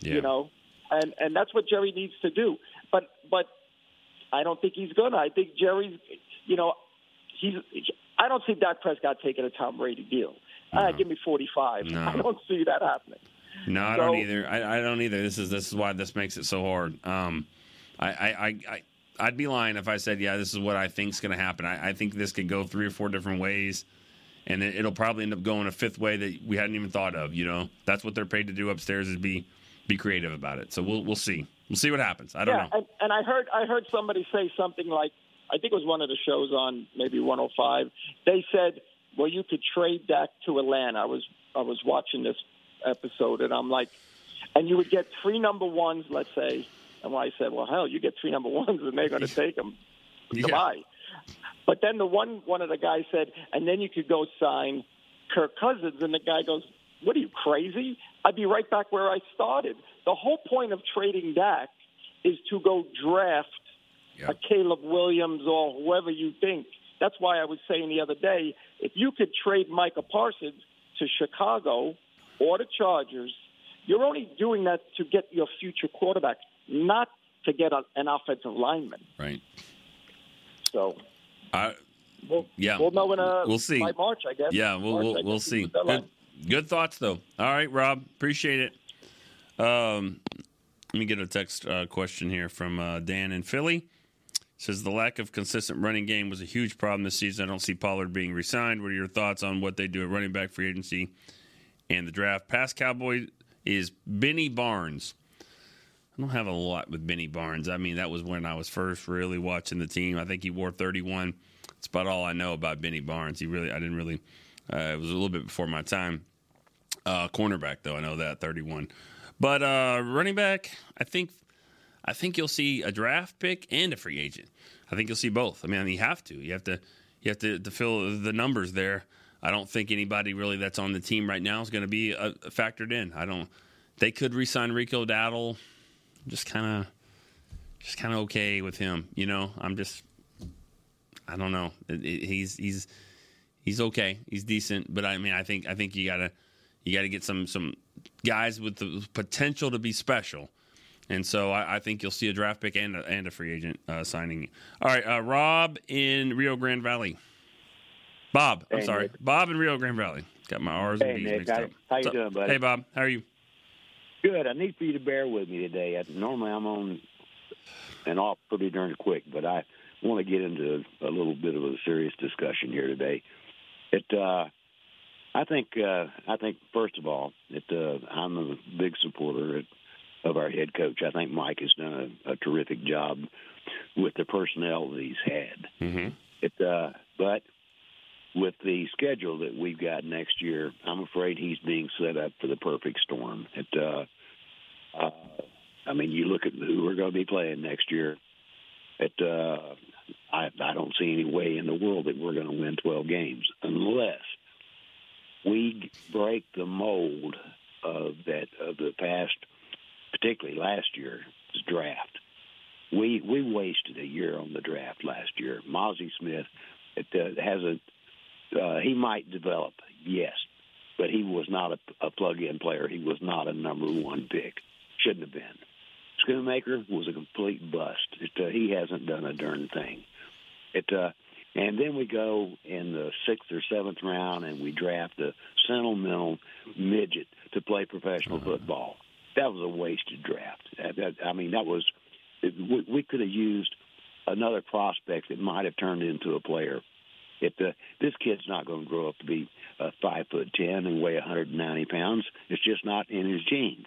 [SPEAKER 3] yeah.
[SPEAKER 8] you know, and and that's what Jerry needs to do. But but I don't think he's gonna. I think Jerry's, you know, he's. I don't see Dak Prescott taking a Tom Brady deal. Ah, give me forty five.
[SPEAKER 3] No.
[SPEAKER 8] I don't see that happening.
[SPEAKER 3] No, I
[SPEAKER 8] So-
[SPEAKER 3] don't either. I, I don't either. This is this is why this makes it so hard. Um, I, I, I, I I'd be lying if I said, yeah, this is what I think's going to happen. I, I think this could go three or four different ways, and it, it'll probably end up going a fifth way that we hadn't even thought of. You know, that's what they're paid to do upstairs is be be creative about it. So we'll we'll see. We'll see what happens. I don't
[SPEAKER 8] yeah,
[SPEAKER 3] know.
[SPEAKER 8] and, and I heard I heard somebody say something like I think it was one of the shows on maybe 105. They said, "Well, you could trade Dak to Atlanta." I was I was watching this episode, and I'm like, and you would get three number ones, let's say. And I said, "Well, hell, you get three number ones, and they're going to take them."
[SPEAKER 3] Yeah.
[SPEAKER 8] But then the one one of the guys said, and then you could go sign Kirk Cousins, and the guy goes, "What are you crazy? I'd be right back where I started." The whole point of trading Dak is to go draft
[SPEAKER 3] Yeah.
[SPEAKER 8] a Caleb Williams or whoever you think. That's why I was saying the other day, if you could trade Micah Parsons to Chicago or the Chargers, you're only doing that to get your future quarterback, not to get a, an offensive lineman.
[SPEAKER 3] Right.
[SPEAKER 8] So
[SPEAKER 3] I,
[SPEAKER 8] we'll,
[SPEAKER 3] Yeah.
[SPEAKER 8] we'll know in a
[SPEAKER 3] We'll see.
[SPEAKER 8] by March, I guess.
[SPEAKER 3] Yeah, we'll
[SPEAKER 8] March,
[SPEAKER 3] we'll, we'll see. Good, good thoughts though. All right, Rob, appreciate it. Um, let me get a text uh, question here from uh, Dan in Philly. Says the lack of consistent running game was a huge problem this season. I don't see Pollard being re-signed. What are your thoughts on what they do at running back free agency and the draft? Past Cowboy is Benny Barnes. I don't have a lot with Benny Barnes. I mean, that was when I was first really watching the team. I think he wore 31. That's about all I know about Benny Barnes. He really, I didn't really. Uh, it was a little bit before my time. Uh, cornerback though, I know that 31. But uh, running back, I think, I think you'll see a draft pick and a free agent. I think you'll see both. I mean, you have to. You have to. You have to, to fill the numbers there. I don't think anybody really that's on the team right now is going to be uh, factored in. I don't. They could re-sign Rico Dowdle. Just kind of, just kind of okay with him. You know, I'm just, I don't know. It- it- he's he's he's okay. He's decent, but I mean, I think I think you gotta you gotta get some some guys with the potential to be special. And so I, I think you'll see a draft pick and a, and a free agent uh, signing. All right, uh, Rob in Rio Grande Valley. Bob, I'm
[SPEAKER 9] Hey,
[SPEAKER 3] sorry,
[SPEAKER 9] Nick.
[SPEAKER 3] Bob in Rio Grande Valley. Got my R's and
[SPEAKER 9] Hey,
[SPEAKER 3] B's
[SPEAKER 9] Nick.
[SPEAKER 3] mixed
[SPEAKER 9] How-
[SPEAKER 3] up.
[SPEAKER 9] how you doing, buddy?
[SPEAKER 3] Hey, Bob. How are you?
[SPEAKER 9] Good. I need for you to bear with me today. I, normally I'm on and off pretty darn quick, but I want to get into a little bit of a serious discussion here today. It, uh, I think, uh, I think first of all, it, uh, I'm a big supporter of our head coach. I think Mike has done a, a terrific job with the personnel that he's had.
[SPEAKER 3] Mm-hmm.
[SPEAKER 9] It, uh, but with the schedule that we've got next year, I'm afraid he's being set up for the perfect storm. It, uh, uh, I mean, you look at who we're going to be playing next year. It, uh, I, I don't see any way in the world that we're going to win 12 games unless we break the mold of that of the past, particularly last year's draft. We we wasted a year on the draft last year. Mazi Smith it uh, hasn't uh, he might develop, yes, but he was not a, a plug-in player. He was not a number one pick. Shouldn't have been. Schoonmaker was a complete bust. It, uh, he hasn't done a darn thing. It uh, and then we go in the sixth or seventh round and we draft a sentimental midget to play professional uh-huh. football. That was a wasted draft. That I mean, that was we could have used another prospect that might have turned into a player. If the, this kid's not going to grow up to be uh, five foot ten and weigh 190 pounds, it's just not in his genes.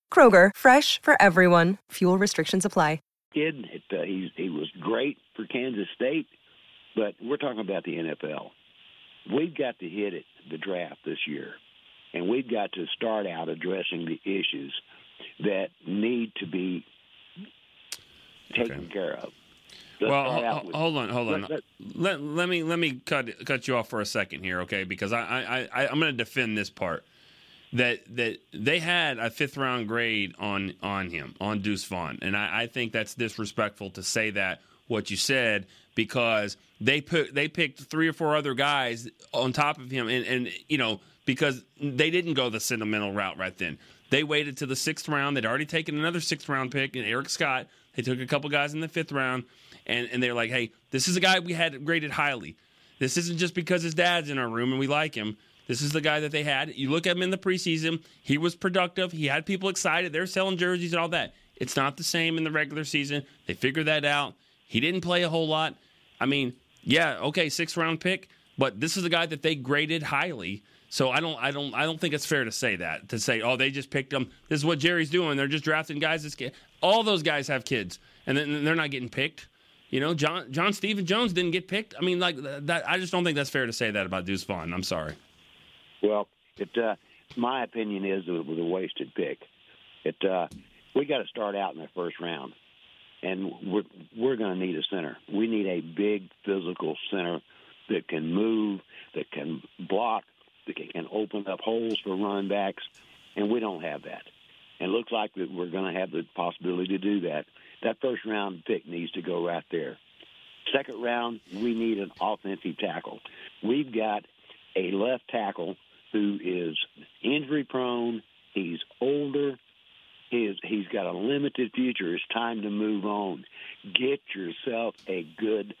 [SPEAKER 10] Kroger, fresh for everyone. Fuel restrictions apply
[SPEAKER 9] kid. It, uh, he he was great for Kansas State, but we're talking about the NFL. We've got to hit it the draft this year, and we've got to start out addressing the issues that need to be taken okay. care of.
[SPEAKER 3] Let's well, hold on, hold on. Let, let, let, me let me cut cut you off for a second here, okay? Because I I, I I'm going to defend this part that that they had a fifth round grade on on him on Deuce Vaughn, and I, I think that's disrespectful to say that what you said because they put they picked three or four other guys on top of him, and, and you know because they didn't go the sentimental route right then. They waited to the sixth round. They'd already taken another sixth round pick, and Eric Scott. They took a couple guys in the fifth round, and and they're like, hey, this is a guy we had graded highly. This isn't just because his dad's in our room and we like him. This is the guy that they had. You look at him in the preseason, he was productive. He had people excited. They're selling jerseys and all that. It's not the same in the regular season. They figured that out. He didn't play a whole lot. I mean, yeah, okay, six round pick, but this is a guy that they graded highly. So I don't, I don't, I don't think it's fair to say that to say, oh, they just picked him. This is what Jerry's doing. They're just drafting guys. That's all those guys have kids, and then they're not getting picked. You know, John John Stephen Jones didn't get picked. I mean, like that. I just don't think that's fair to say that about Deuce Vaughn. I'm sorry.
[SPEAKER 9] Well, it uh, my opinion is it was a wasted pick. It uh, we got to start out in the first round, and we're we're going to need a center. We need a big physical center that can move, that can block, that can open up holes for running backs, and we don't have that. And it looks like that we're going to have the possibility to do that. That first round pick needs to go right there. Second round, we need an offensive tackle. We've got a left tackle who is injury prone. He's older. He is, he's got a limited future. It's time to move on. Get yourself a good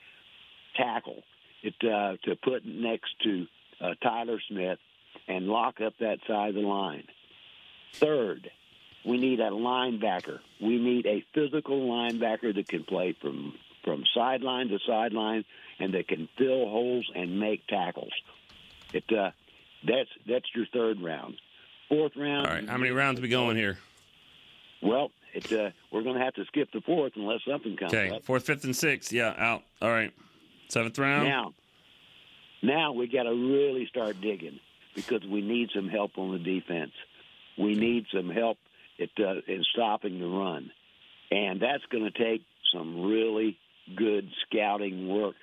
[SPEAKER 9] tackle it, uh, to put next to uh, Tyler Smith and lock up that side of the line. Third, we need a linebacker. We need a physical linebacker that can play from from sideline to sideline and that can fill holes and make tackles. It uh, that's that's your third round. Fourth round.
[SPEAKER 3] All right. How many rounds are we going here?
[SPEAKER 9] Well, it, uh, we're going to have to skip the fourth unless something comes
[SPEAKER 3] okay.
[SPEAKER 9] up.
[SPEAKER 3] Fourth, fifth, and sixth. Yeah, out. All right. Seventh round.
[SPEAKER 9] Now, now we got to really start digging because we need some help on the defense. We need some help at, uh, in stopping the run, and that's going to take some really good scouting work.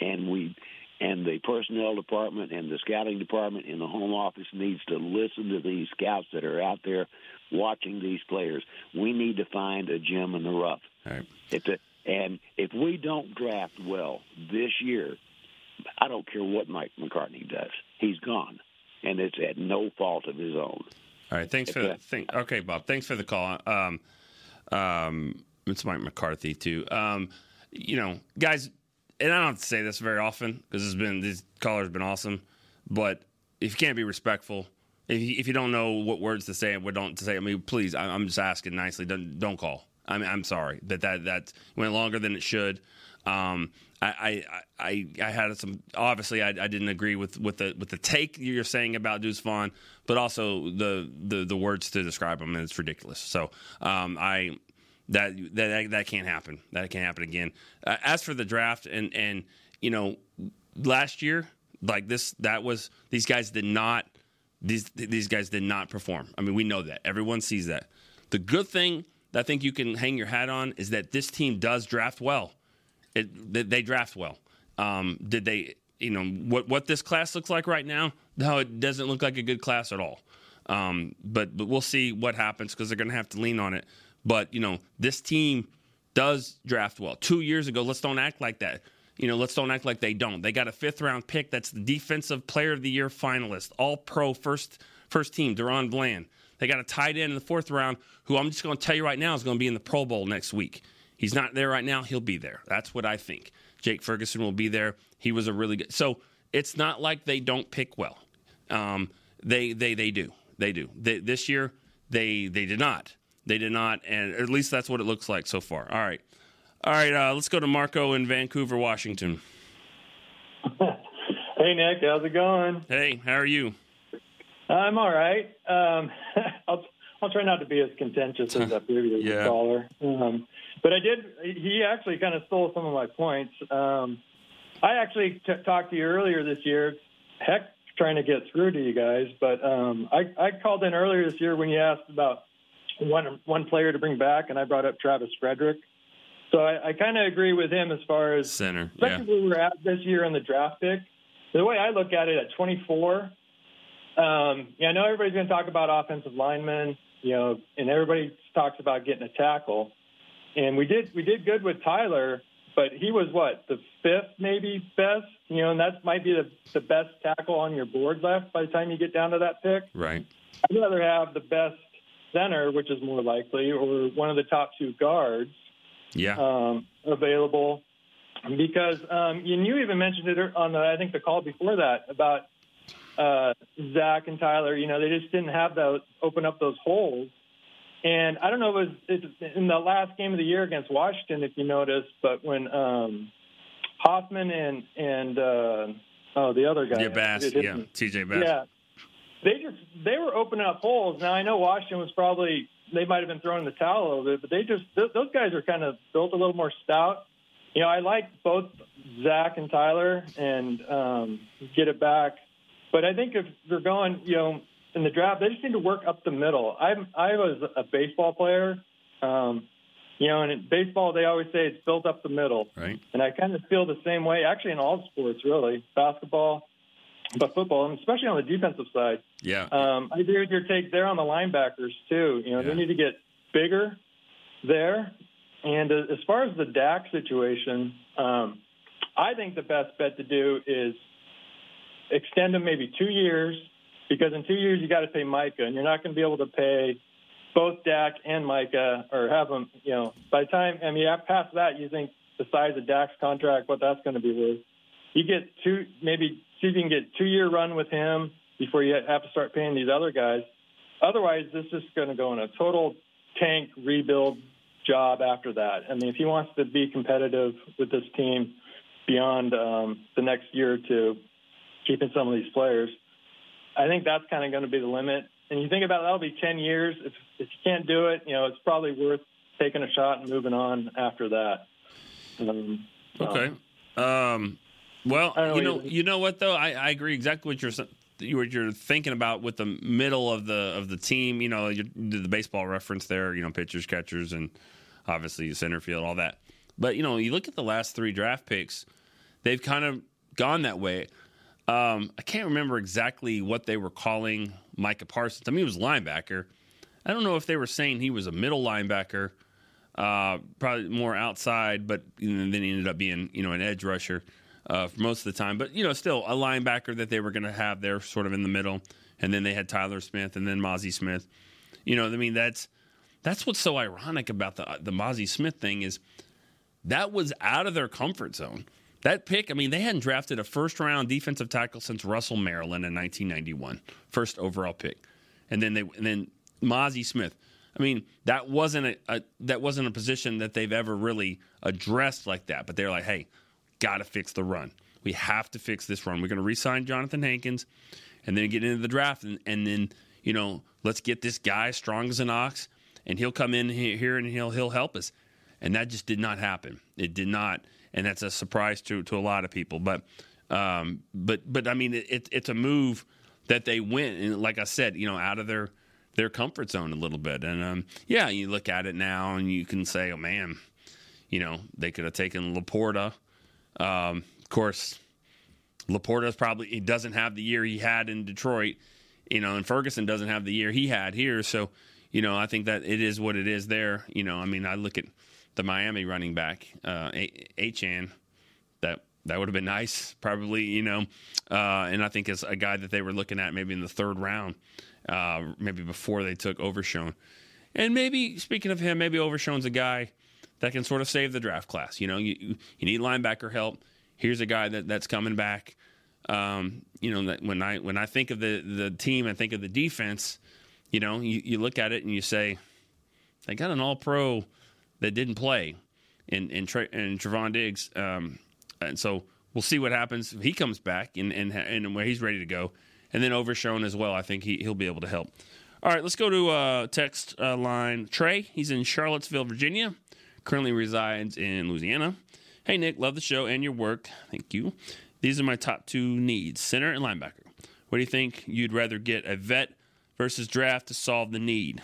[SPEAKER 9] And we and the personnel department and the scouting department in the home office needs to listen to these scouts that are out there watching these players. We need to find a gem in the rough.
[SPEAKER 3] Right.
[SPEAKER 9] A, and if we don't draft well this year, I don't care what Mike McCartney does. He's gone, and it's at no fault of his own.
[SPEAKER 3] All right. Thanks for the thing. Okay, Bob. Thanks for the call. Um, um, it's Mike McCarthy too. Um, you know, guys and I don't say this very often because it's been these callers been awesome, but if you can't be respectful, if you, if you don't know what words to say and what don't to say, I mean, please, I, am just asking nicely, don't don't call. I mean, I'm sorry that that that went longer than it should. Um, I, I, I, I had some. Obviously, I, I, didn't agree with, with the with the take you're saying about Deuce Vaughn, but also the, the, the words to describe him. And it's ridiculous. So um, I that that that can't happen. That can't happen again. Uh, as for the draft, and and you know, last year Like this, that was these guys did not these these guys did not perform. I mean, we know that. Everyone sees that. The good thing that I think you can hang your hat on is that this team does draft well. It, they, they draft well. Um, did they? You know what what this class looks like right now? No, it doesn't look like a good class at all. Um, but but we'll see what happens because they're going to have to lean on it. But you know this team does draft well. Two years ago, let's don't act like that. You know, let's don't act like they don't. They got a fifth round pick that's the defensive player of the year finalist, all pro first first team, DaRon Bland. They got a tight end in the fourth round who I'm just going to tell you right now is going to be in the Pro Bowl next week. He's not there right now. He'll be there. That's what I think. Jake Ferguson will be there. He was a really good. So it's not like they don't pick well. Um, they they they do. They do. They, this year they they did not. They did not, and at least that's what it looks like so far. All right, all right. Uh, let's go to Marco in Vancouver, Washington.
[SPEAKER 11] hey Nick, how's it going?
[SPEAKER 3] Hey, how are you?
[SPEAKER 11] I'm all right. Um, I'll I'll try not to be as contentious as that previous
[SPEAKER 3] Yeah.
[SPEAKER 11] caller. Um, but I did. He actually kind of stole some of my points. Um, I actually t- talked to you earlier this year. Heck, trying to get through to you guys, but um, I, I called in earlier this year when you asked about one one player to bring back, and I brought up Travis Frederick. So I, I kind of agree with him as far as
[SPEAKER 3] Center. Yeah.
[SPEAKER 11] especially where we're at this year in the draft pick. The way I look at it at 24, um, yeah, I know everybody's going to talk about offensive linemen, you know, and everybody talks about getting a tackle. And we did we did good with Tyler, but he was what the fifth maybe best, you know, and that might be the the best tackle on your board left by the time you get down to that pick.
[SPEAKER 3] Right.
[SPEAKER 11] I'd rather have the best center, which is more likely, or one of the top two guards
[SPEAKER 3] Yeah.
[SPEAKER 11] um, available because um, and you even mentioned it on the I think the call before that about uh, Zach and Tyler. You know, they just didn't have those open up those holes. And I don't know if it was it's in the last game of the year against Washington, if you noticed, but when um, Hoffman and and uh, oh the other guy,
[SPEAKER 3] yeah, Bass. Yeah, TJ Bass.
[SPEAKER 11] yeah, they just they were opening up holes. Now I know Washington was probably they might have been throwing the towel a little bit, but they just th- those guys are kind of built a little more stout. You know, I like both Zach and Tyler and um, get it back, but I think if they're going, you know, in the draft, they just need to work up the middle. I'm I was a baseball player. Um, you know, and in baseball, they always say it's built up the middle.
[SPEAKER 3] Right.
[SPEAKER 11] And I kind of feel the same way, actually, in all sports, really, basketball, but football, and especially on the defensive side.
[SPEAKER 3] Yeah.
[SPEAKER 11] Um, I agree with your take there on the linebackers too. You know,
[SPEAKER 3] Yeah.
[SPEAKER 11] they need to get bigger there. And uh, as far as the Dak situation, um, I think the best bet to do is extend them maybe two years, because in two years you got to pay Micah, and you're not going to be able to pay both Dak and Micah, or have them. You know, by the time I mean, past that, you think the size of Dak's contract, what that's going to be worth. You get two, maybe see if you can get two year run with him before you have to start paying these other guys. Otherwise, this is going to go in a total tank rebuild job after that. I mean, if he wants to be competitive with this team beyond um, the next year or two, keeping some of these players, I think that's kind of going to be the limit. And you think about it, that'll be 10 years. If, if you can't do it, you know, it's probably worth taking a shot and moving on after that. Um,
[SPEAKER 3] Okay. Um, well, you know, you know what though, I, I agree exactly what you're you- what you're thinking about with the middle of the of the team. You know, you did the baseball reference there. You know, pitchers, catchers, and obviously center field, all that. But you know, you look at the last three draft picks; they've kind of gone that way. Um, I can't remember exactly what they were calling Micah Parsons. I mean, he was a linebacker. I don't know if they were saying he was a middle linebacker, uh, probably more outside, but you know, then he ended up being you know an edge rusher uh, for most of the time. But you know, still a linebacker that they were going to have there, sort of in the middle. And then they had Tyler Smith, and then Mazi Smith. You know, I mean, that's that's what's so ironic about the the Mazi Smith thing is that was out of their comfort zone. That pick, I mean, they hadn't drafted a first round defensive tackle since Russell Maryland in 1991, first overall pick, and then they and then Mazi Smith. I mean, that wasn't a, a that wasn't a position that they've ever really addressed like that. But they're like, hey, got to fix the run. We have to fix this run. We're going to re-sign Jonathan Hankins, and then get into the draft, and, and then you know, let's get this guy strong as an ox, and he'll come in here and he'll he'll help us. And that just did not happen. It did not, and that's a surprise to to a lot of people. But Um, but but I mean, it, it, it's a move that they went and like I said, you know, out of their their comfort zone a little bit. And um, yeah, you look at it now and you can say, oh man, you know, they could have taken LaPorta. Um, of course, LaPorta's probably he doesn't have the year he had in Detroit, you know, and Ferguson doesn't have the year he had here. So, you know, I think that it is what it is there. You know, I mean, I look at the Miami running back, uh, Achane, that that would have been nice, probably, you know. Uh, and I think as a guy that they were looking at maybe in the third round, uh, maybe before they took Overshown. And maybe, speaking of him, maybe Overshown's a guy that can sort of save the draft class. You know, you, you need linebacker help. Here's a guy that, that's coming back. Um, you know, when I when I think of the the team and think of the defense, you know, you, you look at it and you say, they got an All Pro that didn't play in in, Tra- in Trevon Diggs. Um, and so we'll see what happens if he comes back and and and where he's ready to go, and then Overshown as well. I think he he'll be able to help. All right, let's go to uh, text uh, line. Trey, he's in Charlottesville, Virginia. Currently resides in Louisiana. Hey Nick, love the show and your work. Thank you. These are my top two needs: center and linebacker. What do you think? You'd rather get a vet versus draft to solve the need?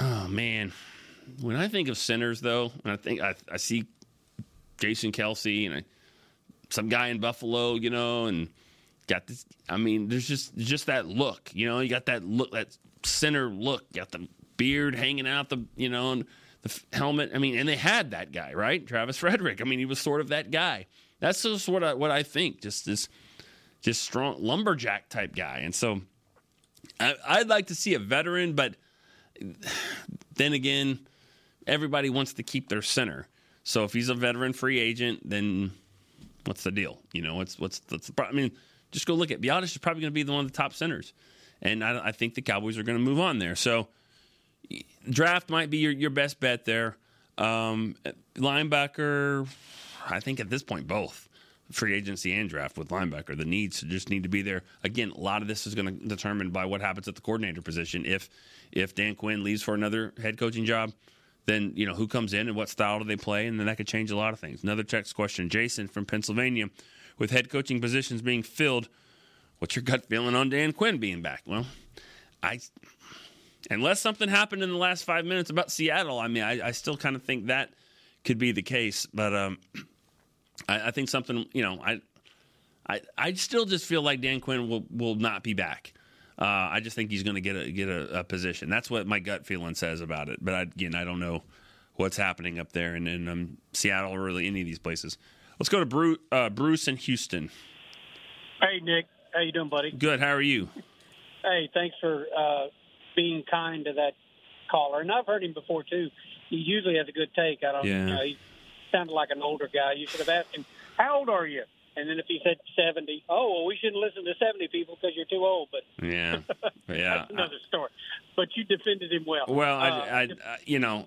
[SPEAKER 3] Oh man, when I think of centers, though, and I think I, I see Jason Kelce and I, some guy in Buffalo, you know, and got this. I mean, there's just just that look, you know. You got that look, that center look. Got the beard hanging out, the you know, and the helmet. I mean, and they had that guy, right, Travis Frederick. I mean, he was sort of that guy. That's just what I what I think. Just this, just strong lumberjack type guy. And so, I, I'd like to see a veteran, but then again, everybody wants to keep their center. So if he's a veteran free agent, then what's the deal? You know, what's what's the, I mean, just go look at Biadasz is probably going to be the one of the top centers, and I, I think the Cowboys are going to move on there. So draft might be your, your best bet there. Um, linebacker, I think at this point both free agency and draft with linebacker. The needs just need to be there. Again, a lot of this is going to determine by what happens at the coordinator position. If if Dan Quinn leaves for another head coaching job, then you know who comes in and what style do they play, and then that could change a lot of things. Another text question, Jason from Pennsylvania, with head coaching positions being filled, what's your gut feeling on Dan Quinn being back? Well, I unless something happened in the last five minutes about Seattle, I mean, I, I still kind of think that could be the case, but um, I, I, think something, you know, I, I, I still just feel like Dan Quinn will will not be back. Uh, I just think he's going to get a get a, a, position. That's what my gut feeling says about it. But I, again, I don't know what's happening up there in, in um, Seattle or really any of these places. Let's go to Bruce, uh, Bruce in Houston.
[SPEAKER 12] Hey Nick, how you doing, buddy?
[SPEAKER 3] Good. How are you?
[SPEAKER 12] Hey, thanks for uh, being kind to that caller. And I've heard him before too. He usually has a good take. I don't. Yeah. Know, he sounded like an older guy. You should have asked him, "How old are you?" And then if he said 70, oh, well, we shouldn't listen to 70 people because you're too old. But
[SPEAKER 3] yeah, yeah,
[SPEAKER 12] that's another story. But you defended him well.
[SPEAKER 3] Well, I, uh, I, I you know,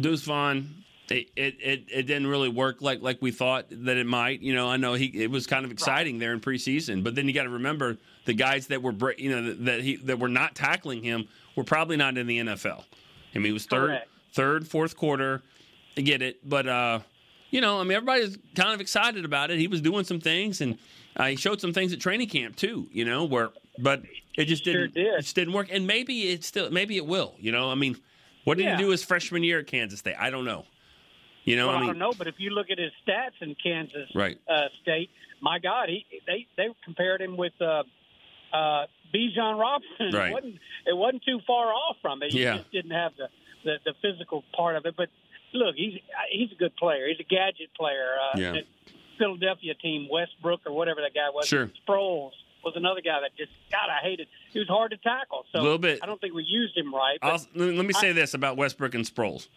[SPEAKER 3] Deuce Vaughn, it, it, it, it, didn't really work like like we thought that it might. You know, I know he it was kind of exciting right. there in preseason, but then you got to remember the guys that were you know that he that were not tackling him were probably not in the NFL. I mean, he was third, Correct. third, fourth quarter. I get it, but uh, you know, I mean, everybody's kind of excited about it. He was doing some things, and uh, he showed some things at training camp too. You know, where but it just didn't
[SPEAKER 12] did.
[SPEAKER 3] it just didn't work. And maybe it still maybe it will. You know, I mean, what did yeah. he do his freshman year at Kansas State? I don't know. You know,
[SPEAKER 12] well,
[SPEAKER 3] I, mean,
[SPEAKER 12] I don't know, but if you look at his stats in Kansas
[SPEAKER 3] right.
[SPEAKER 12] uh, State, my God, he they they compared him with uh, uh, Bijan Robinson.
[SPEAKER 3] Right.
[SPEAKER 12] It wasn't it wasn't too far off from it. He
[SPEAKER 3] yeah.
[SPEAKER 12] just didn't have the, the the physical part of it, but look, he's he's a good player. He's a gadget player. Uh,
[SPEAKER 3] yeah.
[SPEAKER 12] Philadelphia team, Westbrook or whatever that guy was.
[SPEAKER 3] Sure.
[SPEAKER 12] Sproles was another guy that just God I hated. He was hard to tackle. So
[SPEAKER 3] a little bit.
[SPEAKER 12] I don't think we used him right.
[SPEAKER 3] let me say this about Westbrook and Sproles.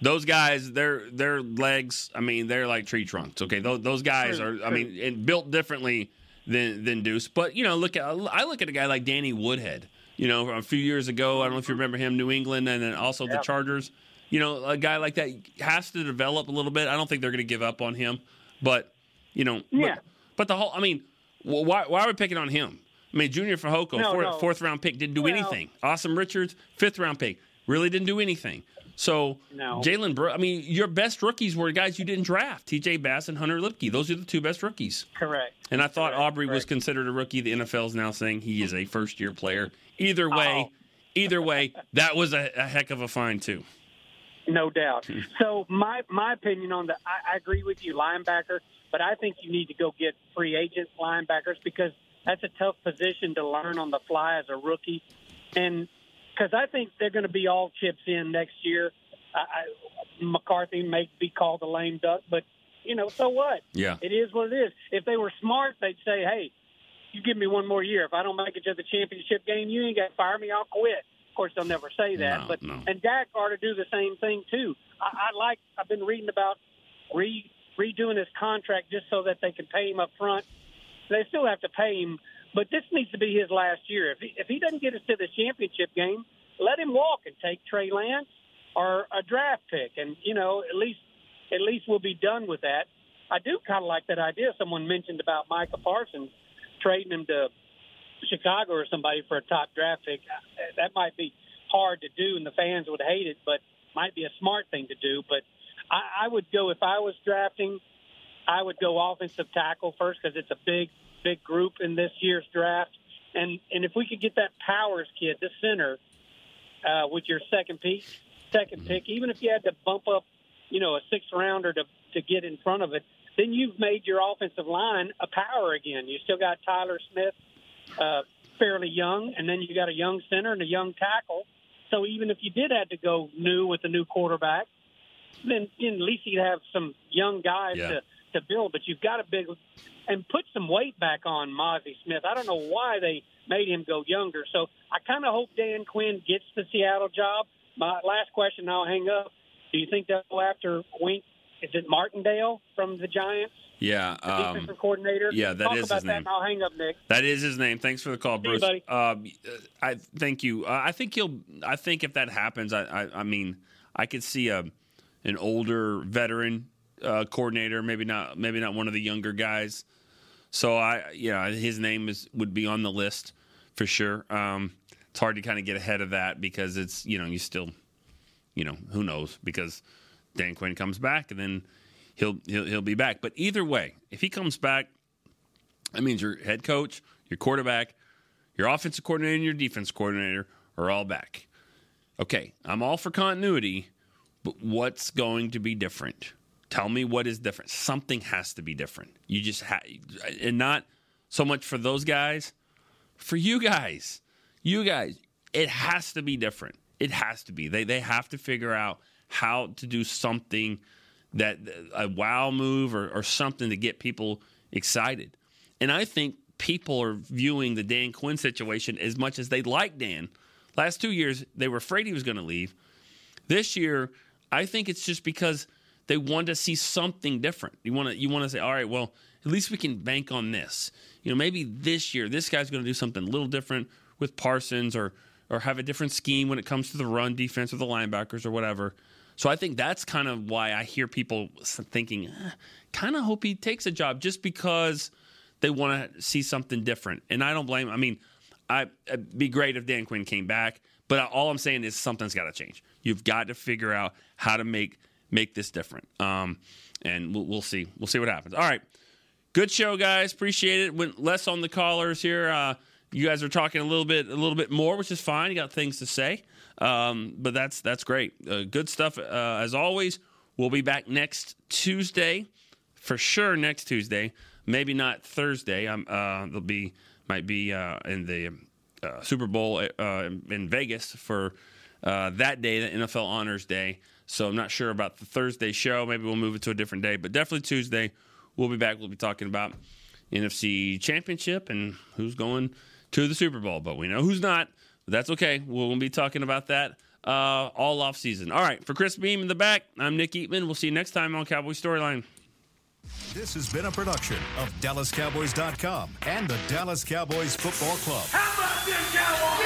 [SPEAKER 3] Those guys, their their legs, I mean, they're like tree trunks. Okay, those, those guys
[SPEAKER 12] true,
[SPEAKER 3] are,
[SPEAKER 12] true.
[SPEAKER 3] I mean, and built differently than than Deuce. But you know, look at I look at a guy like Danny Woodhead. You know, a few years ago, I don't know if you remember him, New England, and then also the Chargers you know, a guy like that has to develop a little bit. I don't think they're going to give up on him, but you know,
[SPEAKER 12] yeah.
[SPEAKER 3] But, but the whole, I mean, why why are we picking on him? I mean, Junior Fehoko,
[SPEAKER 12] no,
[SPEAKER 3] fourth,
[SPEAKER 12] no.
[SPEAKER 3] fourth round pick, didn't do
[SPEAKER 12] well,
[SPEAKER 3] anything. Asim Richards, fifth round pick, really didn't do anything. So
[SPEAKER 12] No.
[SPEAKER 3] Jalen Brooks, I mean, your best rookies were guys you didn't draft: T.J. Bass and Hunter Luepke. Those are the two best rookies.
[SPEAKER 12] Correct.
[SPEAKER 3] And I thought Aubrey was considered a rookie. The NFL is now saying he is a first year player. Either oh. way,
[SPEAKER 12] Oh.
[SPEAKER 3] either way, that was a, a heck of a find too.
[SPEAKER 12] No doubt. So my my opinion on the I, I agree with you, linebacker, but I think you need to go get free agent linebackers because that's a tough position to learn on the fly as a rookie, and because I think they're going to be all chips in next year. I, I, McCarthy may be called a lame duck, but you know, so what?
[SPEAKER 3] Yeah.
[SPEAKER 12] It is what it is. If they were smart, they'd say, "Hey, you give me one more year. If I don't make it to the championship game, you ain't got to fire me. I'll quit." Of course, they'll never say that,
[SPEAKER 3] No,
[SPEAKER 12] but
[SPEAKER 3] no.
[SPEAKER 12] and Dak ought to do the same thing too. I, I like. I've been reading about re, redoing his contract just so that they can pay him up front. They still have to pay him, but this needs to be his last year. If he, if he doesn't get us to the championship game, let him walk and take Trey Lance or a draft pick, and you know at least at least we'll be done with that. I do kind of like that idea someone mentioned about Micah Parsons trading him to Chicago or somebody for a top draft pick. Uh, that might be hard to do, and the fans would hate it, but might be a smart thing to do. But I, I would go if I was drafting. I would go offensive tackle first because it's a big, big group in this year's draft. And and if we could get that Powers kid, the center, uh, with your second pick, 2nd pick, even if you had to bump up, you know, a sixth rounder to to get in front of it, then you've made your offensive line a power again. You still got Tyler Smith, uh, fairly young, and then you got a young center and a young tackle. So even if you did have to go new with a new quarterback, then know, at least you'd have some young guys
[SPEAKER 3] Yeah.
[SPEAKER 12] to to build. But you've got to big and put some weight back on Mazi Smith. I don't know why they made him go younger. So I kind of hope Dan Quinn gets the Seattle job. My last question, I'll hang up. Do you think they'll go after Wink? Is it Martindale from the Giants,
[SPEAKER 3] Yeah, um,
[SPEAKER 12] defensive coordinator?
[SPEAKER 3] yeah, that
[SPEAKER 12] Talk
[SPEAKER 3] is
[SPEAKER 12] about
[SPEAKER 3] his
[SPEAKER 12] that,
[SPEAKER 3] name.
[SPEAKER 12] and I'll hang up, Nick.
[SPEAKER 3] That is his name. Thanks for the call,
[SPEAKER 12] See you,
[SPEAKER 3] Bruce.
[SPEAKER 12] buddy.
[SPEAKER 3] Um, I thank you. Uh, I think he'll. I think if that happens, I, I, I mean, I could see a an older veteran uh, coordinator, maybe not, maybe not one of the younger guys. So I, yeah, his name is would be on the list for sure. Um, it's hard to kind of get ahead of that because it's you know you still, you know, who knows because Dan Quinn comes back and then he'll he'll he'll be back. But either way, if he comes back, that means your head coach, your quarterback, your offensive coordinator, and your defense coordinator are all back. Okay, I'm all for continuity, but what's going to be different? Tell me what is different. Something has to be different. You just have, and not so much for those guys, for you guys. You guys, it has to be different. It has to be. They they have to figure out how to do something that a wow move or, or something to get people excited. And I think people are viewing the Dan Quinn situation as much as they like Dan. Last two years, they were afraid he was going to leave. This year, I think it's just because they want to see something different. You want to you want to say, all right, well, at least we can bank on this. You know, maybe this year this guy's going to do something a little different with Parsons or or have a different scheme when it comes to the run defense or the linebackers or whatever. So I think that's kind of why I hear people thinking, eh, kind of hope he takes a job just because they want to see something different. And I don't blame. I mean, I, it'd be great if Dan Quinn came back, but all I'm saying is something's got to change. You've got to figure out how to make make this different. Um, and we'll, we'll see. We'll see what happens. All right, good show, guys. Appreciate it. Went less on the callers here. Uh, you guys are talking a little bit a little bit more, which is fine. You got things to say, um, but that's that's great. Uh, good stuff uh, as always. We'll be back next Tuesday for sure. Next Tuesday, maybe not Thursday. I'm uh, there'll be might be uh, in the uh, Super Bowl in Vegas for that day, the NFL Honors Day. So I'm not sure about the Thursday show. Maybe we'll move it to a different day, but definitely Tuesday. We'll be back. We'll be talking about NFC Championship and who's going to the Super Bowl. But we know who's not. But that's okay. We'll be talking about that uh, all off season. All right. For Chris Beam in the back, I'm Nick Eatman. We'll see you next time on Cowboy Storyline.
[SPEAKER 1] This has been a production of DallasCowboys.com and the Dallas Cowboys Football Club.
[SPEAKER 13] How about this, Cowboys?